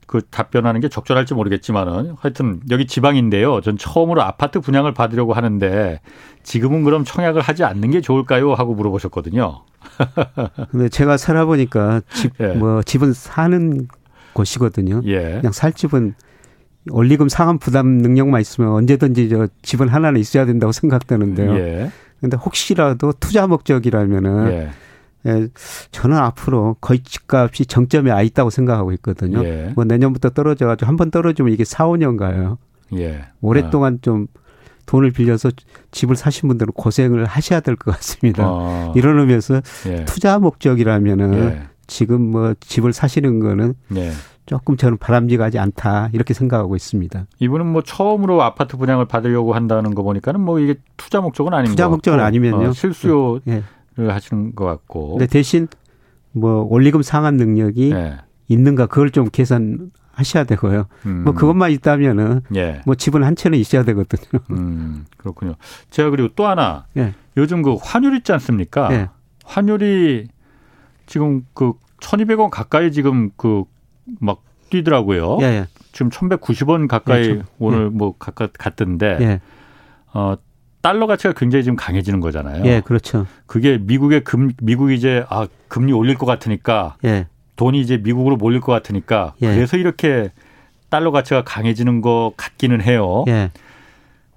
그 답변하는 게 적절할지 모르겠지만은 하여튼 여기 지방인데요. 전 처음으로 아파트 분양을 받으려고 하는데 지금은 그럼 청약을 하지 않는 게 좋을까요? 하고 물어보셨거든요. 근데 제가 살아보니까 집, 예. 뭐 집은 사는 곳이거든요. 예. 그냥 살 집은 원리금 상환 부담 능력만 있으면 언제든지 저 집은 하나는 있어야 된다고 생각되는데요. 예. 근데 혹시라도 투자 목적이라면은 예. 예, 저는 앞으로 거의 집값이 정점에 와 있다고 생각하고 있거든요. 예. 뭐 내년부터 떨어져가지고 한 번 떨어지면 이게 4, 5년 가요. 예. 오랫동안 아. 좀 돈을 빌려서 집을 사신 분들은 고생을 하셔야 될 것 같습니다. 아. 이런 의미에서 예. 투자 목적이라면은 예. 지금 뭐 집을 사시는 거는 예. 조금 저는 바람직하지 않다 이렇게 생각하고 있습니다. 이분은 뭐 처음으로 아파트 분양을 받으려고 한다는 거 보니까는 뭐 이게 투자 목적은 아닌 투자 목적은 아니면요. 어, 실수요 예. 하시는 것 같고. 근데 대신 뭐 원리금 상환 능력이 네. 있는가 그걸 좀 계산하셔야 되고요. 음. 뭐 그것만 있다면은 예. 뭐 집은 한 채는 있어야 되거든요. 음, 그렇군요. 제가 그리고 또 하나 예. 요즘 그 환율 있지 않습니까? 예. 환율이 지금 그 1,200원 가까이 지금 그 막 뛰더라고요. 예, 예. 지금 1,190원 가까이 예, 오늘 뭐 가까 갔던데 어 달러 가치가 굉장히 지금 강해지는 거잖아요. 예, 그렇죠. 그게 미국의 금 미국이 이제 아 금리 올릴 것 같으니까 예. 돈이 이제 미국으로 몰릴 것 같으니까 예. 그래서 이렇게 달러 가치가 강해지는 것 같기는 해요. 예.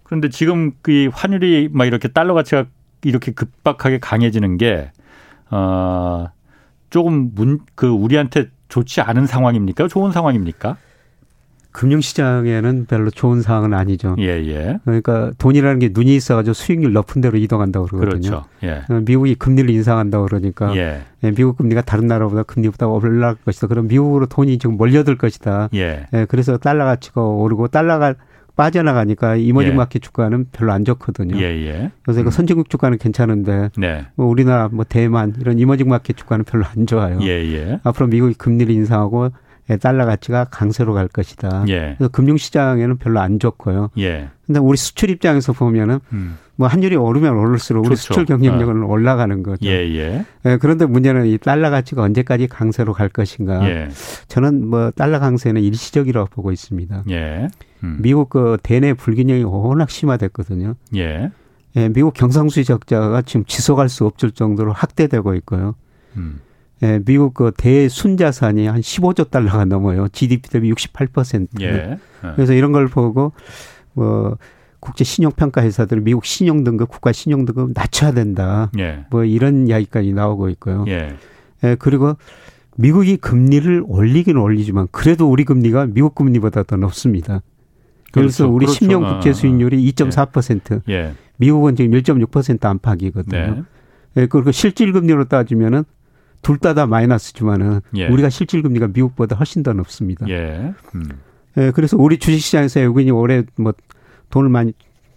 그런데 지금 그 환율이 막 이렇게 달러 가치가 이렇게 급박하게 강해지는 게 어, 조금 문, 그 우리한테 좋지 않은 상황입니까? 좋은 상황입니까? 금융시장에는 별로 좋은 상황은 아니죠. 예, 예. 그러니까 돈이라는 게 눈이 있어가지고 수익률 높은 데로 이동한다고 그러거든요. 그렇죠. 예. 어, 미국이 금리를 인상한다고 그러니까 예. 예. 미국 금리가 다른 나라보다 금리보다 올라갈 것이다. 그럼 미국으로 돈이 지금 몰려들 것이다. 예. 예. 그래서 달러 가치가 오르고 달러가 빠져나가니까 이머징 예. 마켓 주가는 별로 안 좋거든요. 예, 예. 그래서 음. 선진국 주가는 괜찮은데 네. 뭐 우리나라 뭐 대만 이런 이머징 마켓 주가는 별로 안 좋아요. 예, 예. 앞으로 미국이 금리를 인상하고 예, 달러 가치가 강세로 갈 것이다. 예. 그래서 금융시장에는 별로 안 좋고요. 예. 근데 우리 수출 입장에서 보면은 음. 뭐 환율이 오르면 오를수록 우리 수출 경쟁력은 어. 올라가는 거죠. 예, 예. 예, 그런데 문제는 이 달러 가치가 언제까지 강세로 갈 것인가. 예. 저는 뭐 달러 강세는 일시적이라고 보고 있습니다. 예. 음. 미국 그 대내 불균형이 워낙 심화됐거든요. 예. 예, 미국 경상수지 적자가 지금 지속할 수 없을 정도로 확대되고 있고요. 음. 예, 미국 그 대순자산이 한 15조 달러가 넘어요. GDP 대비 68%. 예. 예. 그래서 이런 걸 보고 뭐 국제 신용 평가 회사들 미국 신용 등급 국가 신용 등급 낮춰야 된다. 예. 뭐 이런 이야기까지 나오고 있고요. 예. 예. 그리고 미국이 금리를 올리기는 올리지만 그래도 우리 금리가 미국 금리보다 더 높습니다. 그래서 그렇죠. 우리 그렇죠. 10년 국제 수익률이 2.4%. 예. 예. 미국은 지금 1.6% 안팎이거든요. 네. 예. 그리고 실질 금리로 따지면은 둘 다 다 마이너스지만은 예. 우리가 실질 금리가 미국보다 훨씬 더 높습니다. 예. 음. 예, 그래서 우리 주식시장에서 외국인이 올해 뭐 돈을 많이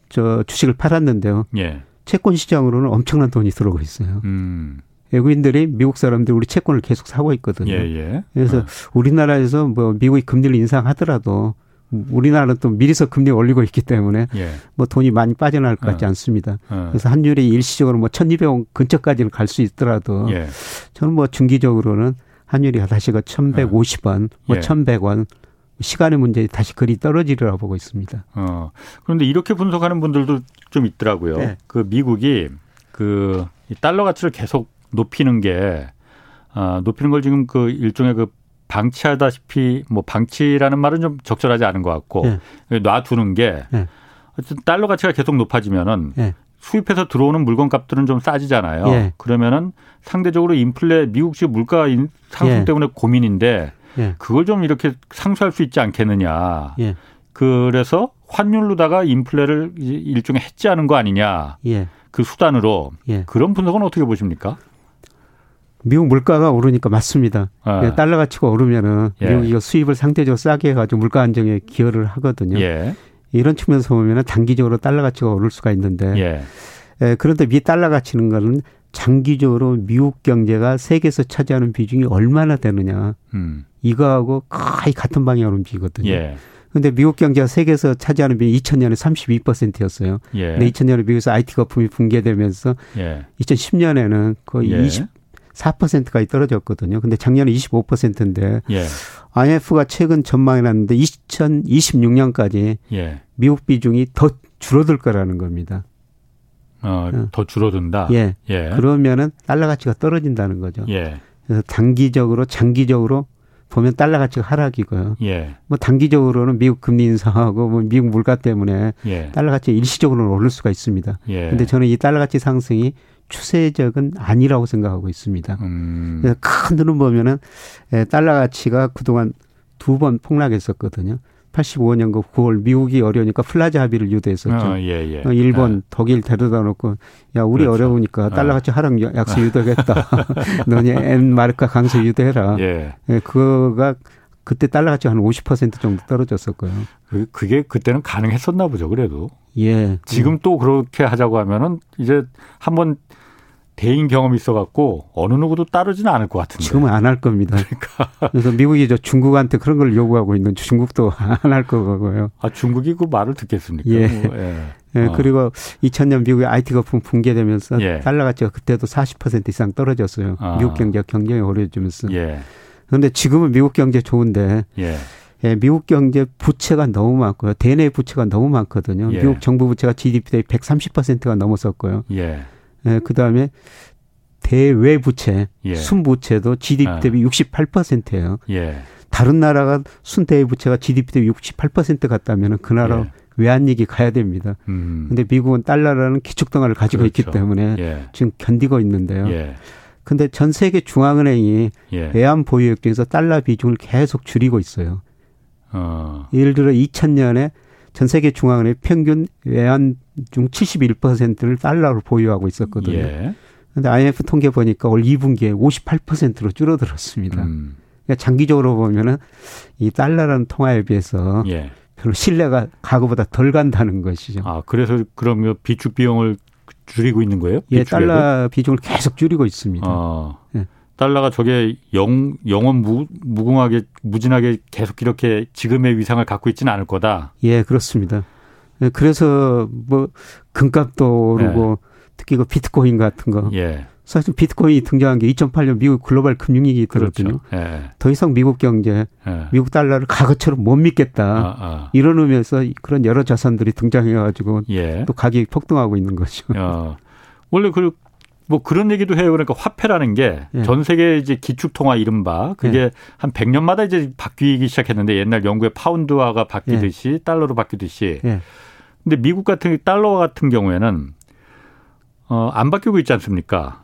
저 주식을 팔았는데요. 예. 채권 시장으로는 엄청난 돈이 들어오고 있어요. 음. 외국인들이 미국 사람들 우리 채권을 계속 사고 있거든요. 예, 예. 그래서 어. 우리나라에서 뭐 미국이 금리를 인상하더라도 우리나라는 또 미리서 금리 올리고 있기 때문에 예. 뭐 돈이 많이 빠져나갈 것 같지 어. 않습니다. 어. 그래서 환율이 일시적으로 뭐 1200원 근처까지는 갈 수 있더라도 예. 저는 뭐 중기적으로는 환율이 다시 그 1150원, 뭐 예. 1100원 시간의 문제 다시 그리 떨어지리라고 보고 있습니다. 어. 그런데 이렇게 분석하는 분들도 좀 있더라고요. 네. 그 미국이 그 달러 가치를 계속 높이는 게 아, 높이는 걸 지금 그 일종의 그 방치하다시피 뭐 방치라는 말은 좀 적절하지 않은 것 같고 네. 놔두는 게 네. 어쨌든 달러 가치가 계속 높아지면은 네. 수입해서 들어오는 물건 값들은 좀 싸지잖아요. 예. 그러면은 상대적으로 인플레 미국식 물가 상승 예. 때문에 고민인데 예. 그걸 좀 이렇게 상쇄할 수 있지 않겠느냐. 그래서 환율로다가 인플레를 일종의 해지하는 거 아니냐. 그 수단으로 그런 분석은 어떻게 보십니까? 미국 물가가 오르니까 맞습니다. 아. 달러 가치가 오르면은 예. 미국이 수입을 상대적으로 싸게 해가지고 물가 안정에 기여를 하거든요. 예. 이런 측면에서 보면은 단기적으로 달러 가치가 오를 수가 있는데 예. 예, 그런데 미 달러 가치는 거는 장기적으로 미국 경제가 세계에서 차지하는 비중이 얼마나 되느냐 음. 이거하고 거의 같은 방향으로 움직이거든요. 예. 근데 미국 경제가 세계에서 차지하는 비중이 2000년에 32%였어요. 예. 근데 2000년에 미국에서 IT 거품이 붕괴되면서 예. 2010년에는 거의 예. 20 4%까지 떨어졌거든요. 근데 작년에 25%인데 예. IMF가 최근 전망해 놨는데 2026년까지 예. 미국 비중이 더 줄어들 거라는 겁니다. 어, 어. 더 줄어든다. 예. 예. 그러면은 달러 가치가 떨어진다는 거죠. 예. 그래서 단기적으로 장기적으로 보면 달러 가치가 하락이고요. 예. 뭐 단기적으로는 미국 금리 인상하고 뭐 미국 물가 때문에 예. 달러 가치 일시적으로는 오를 수가 있습니다. 예. 근데 저는 이 달러 가치 상승이 추세적은 아니라고 생각하고 있습니다. 음. 그래서 큰 눈을 보면은 달러 가치가 그동안 두 번 폭락했었거든요. 85년그 9월 미국이 어려우니까 플라자 합의를 유도했었죠. 어, 예, 예. 어, 일본, 예. 독일 데려다 놓고 야 우리 그렇죠. 어려우니까 달러 가치 하락 약속 아. 유도겠다. 너네 엔 마르크 강세 유도해라. 예. 예. 그거가 그때 달러 가치 한 50% 정도 떨어졌었고요. 그, 그게 그때는 가능했었나 보죠. 그래도. 예. 지금 또 그렇게 하자고 하면은 이제 한번 대인 경험이 있어갖고 어느 누구도 따르지는 않을 것 같은데. 지금은 안 할 겁니다. 그러니까. 그래서 미국이 저 중국한테 그런 걸 요구하고 있는 중국도 안 할 거고요. 아 중국이 그 말을 듣겠습니까? 예. 뭐, 예. 예. 어. 그리고 2000년 미국의 IT 거품 붕괴되면서 예. 달러 가치가 그때도 40% 이상 떨어졌어요. 아. 미국 경제 경쟁이 어려워지면서. 예. 그런데 지금은 미국 경제 좋은데. 예. 예, 미국 경제 부채가 너무 많고요. 대내 부채가 너무 많거든요. 예. 미국 정부 부채가 GDP 대비 130%가 넘었었고요. 예. 예, 그다음에 대외 부채, 예. 순부채도 GDP 아. 대비 아. 68%예요. 예. 다른 나라가 순대외 부채가 GDP 대비 68% 같다면 그 나라 예. 외환위기 가야 됩니다. 음. 근데 미국은 달러라는 기축덩어리를 가지고 그렇죠. 있기 때문에 예. 지금 견디고 있는데요. 예. 근데 전 세계 중앙은행이 예. 외환 보유액 중에서 달러 비중을 계속 줄이고 있어요. 어. 예를 들어 2000년에 전 세계 중앙은행 평균 외환 중 71%를 달러로 보유하고 있었거든요. 예. 근데 IMF 통계 보니까 올 2분기에 58%로 줄어들었습니다. 음. 그러니까 장기적으로 보면은 이 달러라는 통화에 비해서 예. 별로 신뢰가 과거보다 덜 간다는 것이죠. 아, 그래서 그러면 비축 비용을 줄이고 있는 거예요? 예, 달러 비중을 계속 줄이고 있습니다. 아. 예. 달러가 저게 영, 영원 무, 무궁하게, 무진하게 계속 이렇게 지금의 위상을 갖고 있지는 않을 거다. 예, 그렇습니다. 예, 그래서 뭐 금값도 오르고 예. 특히 그 비트코인 같은 거. 예. 사실 비트코인이 등장한 게 2008년 미국 글로벌 금융위기 들었거든요. 그렇죠. 예. 더 이상 미국 경제, 예. 미국 달러를 과거처럼 못 믿겠다. 아, 아. 이런 의미에서 그런 여러 자산들이 등장해가지고 예. 또 가격이 폭등하고 있는 거죠. 어. 원래 그 뭐 그런 얘기도 해요. 그러니까 화폐라는 게전 예. 세계 이제 기축 통화 이른바 그게 예. 한 100년마다 이제 바뀌기 시작했는데 옛날 영국의 파운드화가 바뀌듯이 예. 달러로 바뀌듯이. 예. 근데 미국 같은 달러 같은 경우에는 어, 안 바뀌고 있지 않습니까?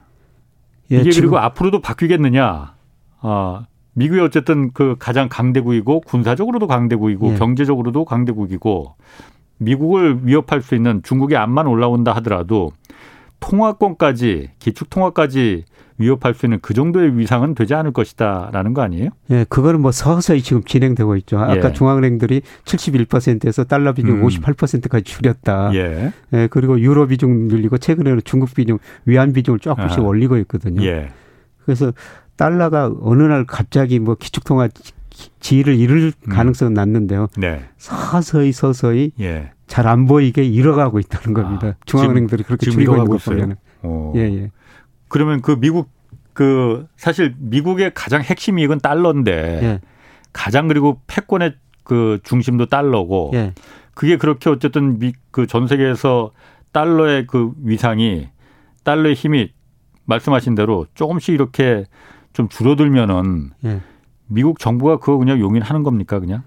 예, 이게 그리고 앞으로도 바뀌겠느냐? 어, 미국이 어쨌든 그 가장 강대국이고 군사적으로도 강대국이고 예. 경제적으로도 강대국이고 미국을 위협할 수 있는 중국의 앞만 올라온다 하더라도 통화권까지 기축 통화까지 위협할 수 있는 그 정도의 위상은 되지 않을 것이다라는 거 아니에요? 예, 그거는 뭐 서서히 지금 진행되고 있죠. 아까 예. 중앙은행들이 71%에서 달러 비중 음. 58%까지 줄였다. 예. 예. 그리고 유로 비중 늘리고 최근에는 중국 비중, 위안 비중을 조금씩 아. 올리고 있거든요. 예. 그래서 달러가 어느 날 갑자기 뭐 기축 통화 지위를 잃을 음. 가능성은 낮는데요. 네. 서서히 서서히 예. 잘 안 보이게 잃어가고 있다는 겁니다. 아, 중앙은행들이 그렇게 줄이고 있는 거 보면. 어. 예, 예. 그러면 그 미국 그 사실 미국의 가장 핵심 이익은 달러인데 예. 가장 그리고 패권의 그 중심도 달러고 예. 그게 그렇게 어쨌든 그 전 세계에서 달러의 그 위상이 달러의 힘이 말씀하신 대로 조금씩 이렇게 좀 줄어들면은 예. 미국 정부가 그거 그냥 용인하는 겁니까 그냥?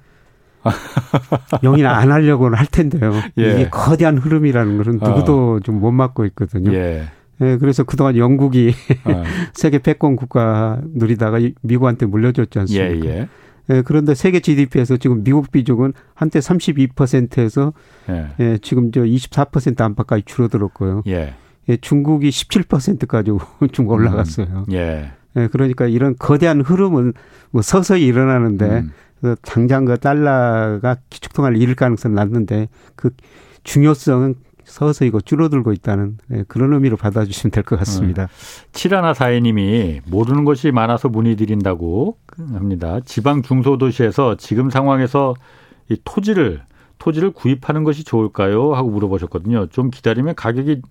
용인 안 하려고는 할 텐데요. 예. 이게 거대한 흐름이라는 것은 누구도 어. 좀못 막고 있거든요. 예. 예, 그래서 그동안 영국이 어. 세계 패권 국가 누리다가 미국한테 물려줬지 않습니까? 예, 예. 예, 그런데 세계 GDP에서 지금 미국 비중은 한때 32%에서 예. 예, 지금 저 24% 안팎까지 줄어들었고요. 예. 예, 중국이 17%까지 좀 올라갔어요. 음. 예. 예, 그러니까 이런 거대한 흐름은 뭐 서서히 일어나는데 음. 그 당장 그 달러가 기축통화를 잃을 가능성이 낮는데 그 중요성은 서서히 줄어들고 있다는 예, 그런 의미로 받아주시면 될 것 같습니다. 음. 칠하나 사회님이 모르는 것이 많아서 문의드린다고 합니다. 지방 중소도시에서 지금 상황에서 이 토지를 토지를 구입하는 것이 좋을까요? 하고 물어보셨거든요. 좀 기다리면 가격이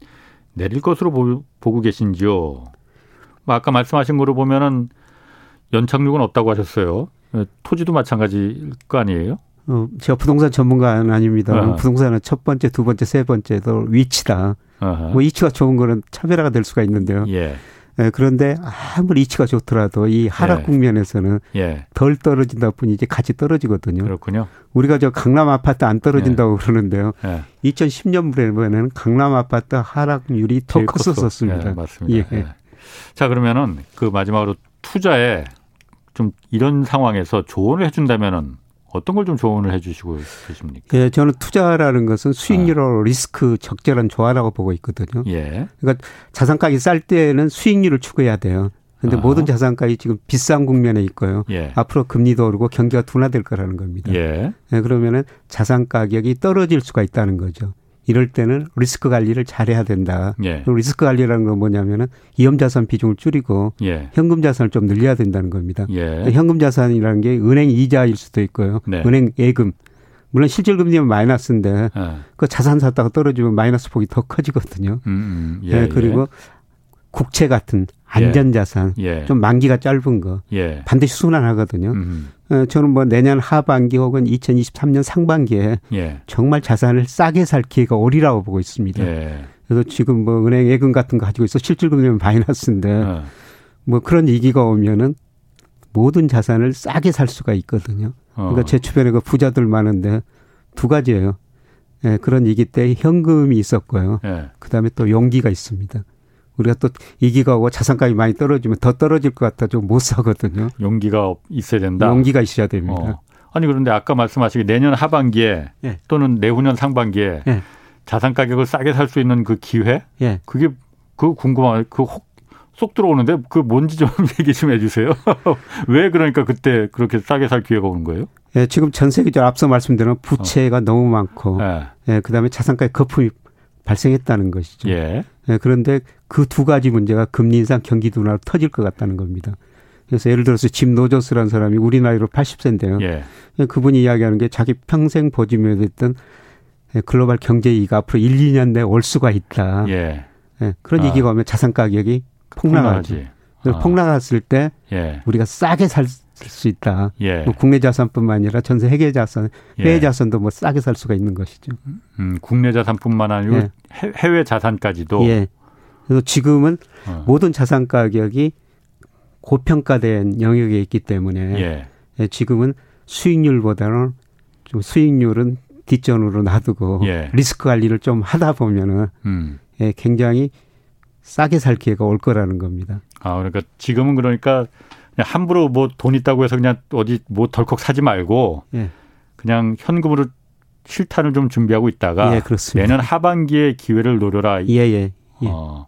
내릴 것으로 보, 고 계신지요? 뭐 아까 말씀하신 거로 보면은 연착륙은 없다고 하셨어요. 예, 토지도 마찬가지일 거 아니에요? 어, 제가 부동산 전문가는 아닙니다. 어 부동산은 첫 번째, 두 번째, 세 번째도 위치다. 어허. 뭐 위치가 좋은 거는 차별화가 될 수가 있는데요. 예. 예, 그런데 아무리 위치가 좋더라도 이 하락 예. 국면에서는 예. 덜 떨어진다 뿐이지 같이 떨어지거든요. 그렇군요. 우리가 저 강남 아파트 안 떨어진다고 예. 그러는데요. 2010년부터는 예. 강남 아파트 하락률이 더 컸었습니다. 예, 맞습니다. 자 그러면은 그 마지막으로 투자에 좀 이런 상황에서 조언을 해준다면은 어떤 걸 좀 조언을 해주시고 계십니까? 예, 저는 투자라는 것은 수익률로 아. 리스크 적절한 조화라고 보고 있거든요. 예. 그러니까 자산가격이 쌀 때는 수익률을 추구해야 돼요. 근데 아. 모든 자산가격이 지금 비싼 국면에 있고요. 예. 앞으로 금리도 오르고 경기가 둔화될 거라는 겁니다. 예. 예, 그러면은 자산 가격이 떨어질 수가 있다는 거죠. 이럴 때는 리스크 관리를 잘해야 된다. 예. 리스크 관리라는 건 뭐냐면은 위험 자산 비중을 줄이고 예. 현금 자산을 좀 늘려야 된다는 겁니다. 예. 현금 자산이라는 게 은행 이자일 수도 있고요. 네. 은행 예금. 물론 실질 금리는 마이너스인데 예. 그 자산 샀다가 떨어지면 마이너스 폭이 더 커지거든요. 음, 음. 예, 네, 그리고 국채 같은 안전자산 예. 예. 좀 만기가 짧은 거 예. 반드시 순환하거든요. 음. 어, 저는 뭐 내년 하반기 혹은 2023년 상반기에 예. 정말 자산을 싸게 살 기회가 오리라고 보고 있습니다. 예. 그래서 지금 뭐 은행 예금 같은 거 가지고 있어 실질금리는 마이너스인데 어. 뭐 그런 위기가 오면은 모든 자산을 싸게 살 수가 있거든요. 그러니까 어. 제 주변에 그 부자들 많은데 두 가지예요. 예, 그런 위기 때 현금이 있었고요. 예. 그다음에 또 용기가 있습니다. 우리가 또 이기가 오고 자산가격이 많이 떨어지면 더 떨어질 것 같아 좀 못 사거든요. 용기가 있어야 된다. 용기가 있어야 됩니다. 어. 아니 그런데 아까 말씀하시기 내년 하반기에 예. 또는 내후년 상반기에 예. 자산 가격을 싸게 살 수 있는 그 기회? 예. 그게 그 궁금한 그혹 쏙 들어오는데 그 뭔지 좀 얘기 좀 해주세요. 왜 그러니까 그때 그렇게 싸게 살 기회가 오는 거예요? 예, 지금 전 세계적으로 앞서 말씀드린 부채가 어. 너무 많고, 예. 예, 그다음에 자산가의 거품이 발생했다는 것이죠. 예. 예, 그런데 그 두 가지 문제가 금리 인상 경기 둔화로 터질 것 같다는 겁니다. 그래서 예를 들어서 짐 노저스라는 사람이 우리 나이로 80세인데요. 예. 예. 그분이 이야기하는 게 자기 평생 보지못했던 예, 글로벌 경제 위기가 앞으로 1, 2년 내에 올 수가 있다. 예. 예. 그런 아. 얘기가 오면 자산 가격이 폭락하지. 아. 폭락했을 때 예. 우리가 싸게 살 수 있다. 예. 뭐 국내 자산뿐만 아니라 전세 해외 자산, 해외 예. 자산도 뭐 싸게 살 수가 있는 것이죠. 음, 국내 자산뿐만 아니고 예. 해외 자산까지도. 예. 그래서 지금은 어. 모든 자산 가격이 고평가된 영역에 있기 때문에 예. 예. 지금은 수익률보다는 좀 수익률은 뒷전으로 놔두고 예. 리스크 관리를 좀 하다 보면은 음. 예, 굉장히 싸게 살 기회가 올 거라는 겁니다. 아 그러니까 지금은 그러니까 함부로 뭐 돈 있다고 해서 그냥 어디 뭐 덜컥 사지 말고 예. 그냥 현금으로 실탄을 좀 준비하고 있다가 예, 내년 하반기에 기회를 노려라. 예예. 예, 예. 어.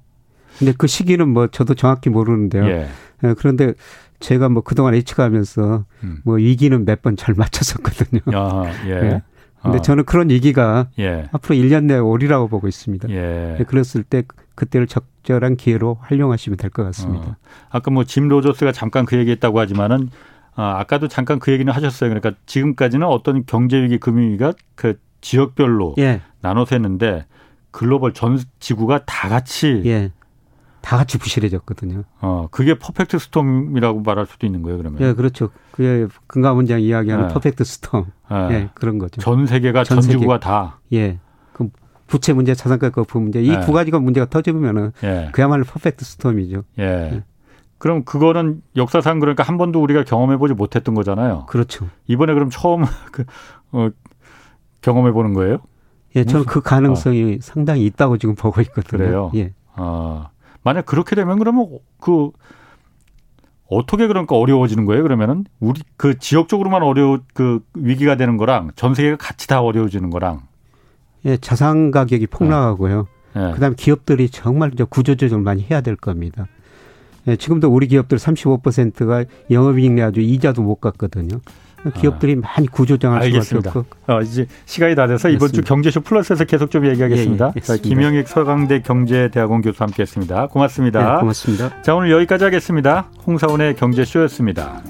근데 그 시기는 뭐 저도 정확히 모르는데요. 예. 예 그런데 제가 뭐 그동안 예측하면서 음. 뭐 위기는 몇 번 잘 맞췄었거든요. 아, 예. 예. 근데 어. 저는 그런 위기가 예. 앞으로 1년 내에 오리라고 보고 있습니다. 예. 예. 그랬을 때 그때를 적절한 기회로 활용하시면 될 것 같습니다. 어. 아까 뭐 짐 로저스가 잠깐 그 얘기했다고 하지만은 아, 아까도 잠깐 그 얘기는 하셨어요. 그러니까 지금까지는 어떤 경제 위기, 금융 위기가 그 지역별로 예. 나눠서 했는데 글로벌 전 지구가 다 같이 예. 다 같이 부실해졌거든요. 어, 그게 perfect storm이라고 말할 수도 있는 거예요, 그러면. 예, 그렇죠. 그게 금감원장 이야기하는 예. perfect storm. 예. 예, 그런 거죠. 전 세계가 전, 전 지구가 다. 예. 그 부채 문제, 자산가 거품 문제 이두 예. 가지가 문제가 터지면은 예. 그야말로 perfect storm이죠. 예. 예. 그럼 그거는 역사상 그러니까 한 번도 우리가 경험해 보지 못했던 거잖아요. 그렇죠. 이번에 그럼 처음 그 어, 경험해 보는 거예요? 예, 저는 그 가능성이 어. 상당히 있다고 지금 보고 있거든요. 그래요. 예. 아. 만약 그렇게 되면 그러면 그 어떻게 그러니까 어려워지는 거예요? 그러면은 우리 그 지역적으로만 어려워 그 위기가 되는 거랑 전 세계가 같이 다 어려워지는 거랑 예, 자산 가격이 폭락하고요. 네. 네. 그다음에 기업들이 정말 이제 구조조정을 많이 해야 될 겁니다. 예, 지금도 우리 기업들 35%가 영업이익 아주 이자도 못 갚거든요. 기업들이 아. 많이 구조정할 알겠습니다. 수밖에 없고. 어, 이제 시간이 다 돼서 이번 주 경제쇼 플러스에서 계속 좀 얘기하겠습니다. 예, 예, 김영익 서강대 경제대학원 교수와 함께했습니다. 고맙습니다. 네, 고맙습니다. 자 오늘 여기까지 하겠습니다. 홍사원의 경제쇼였습니다.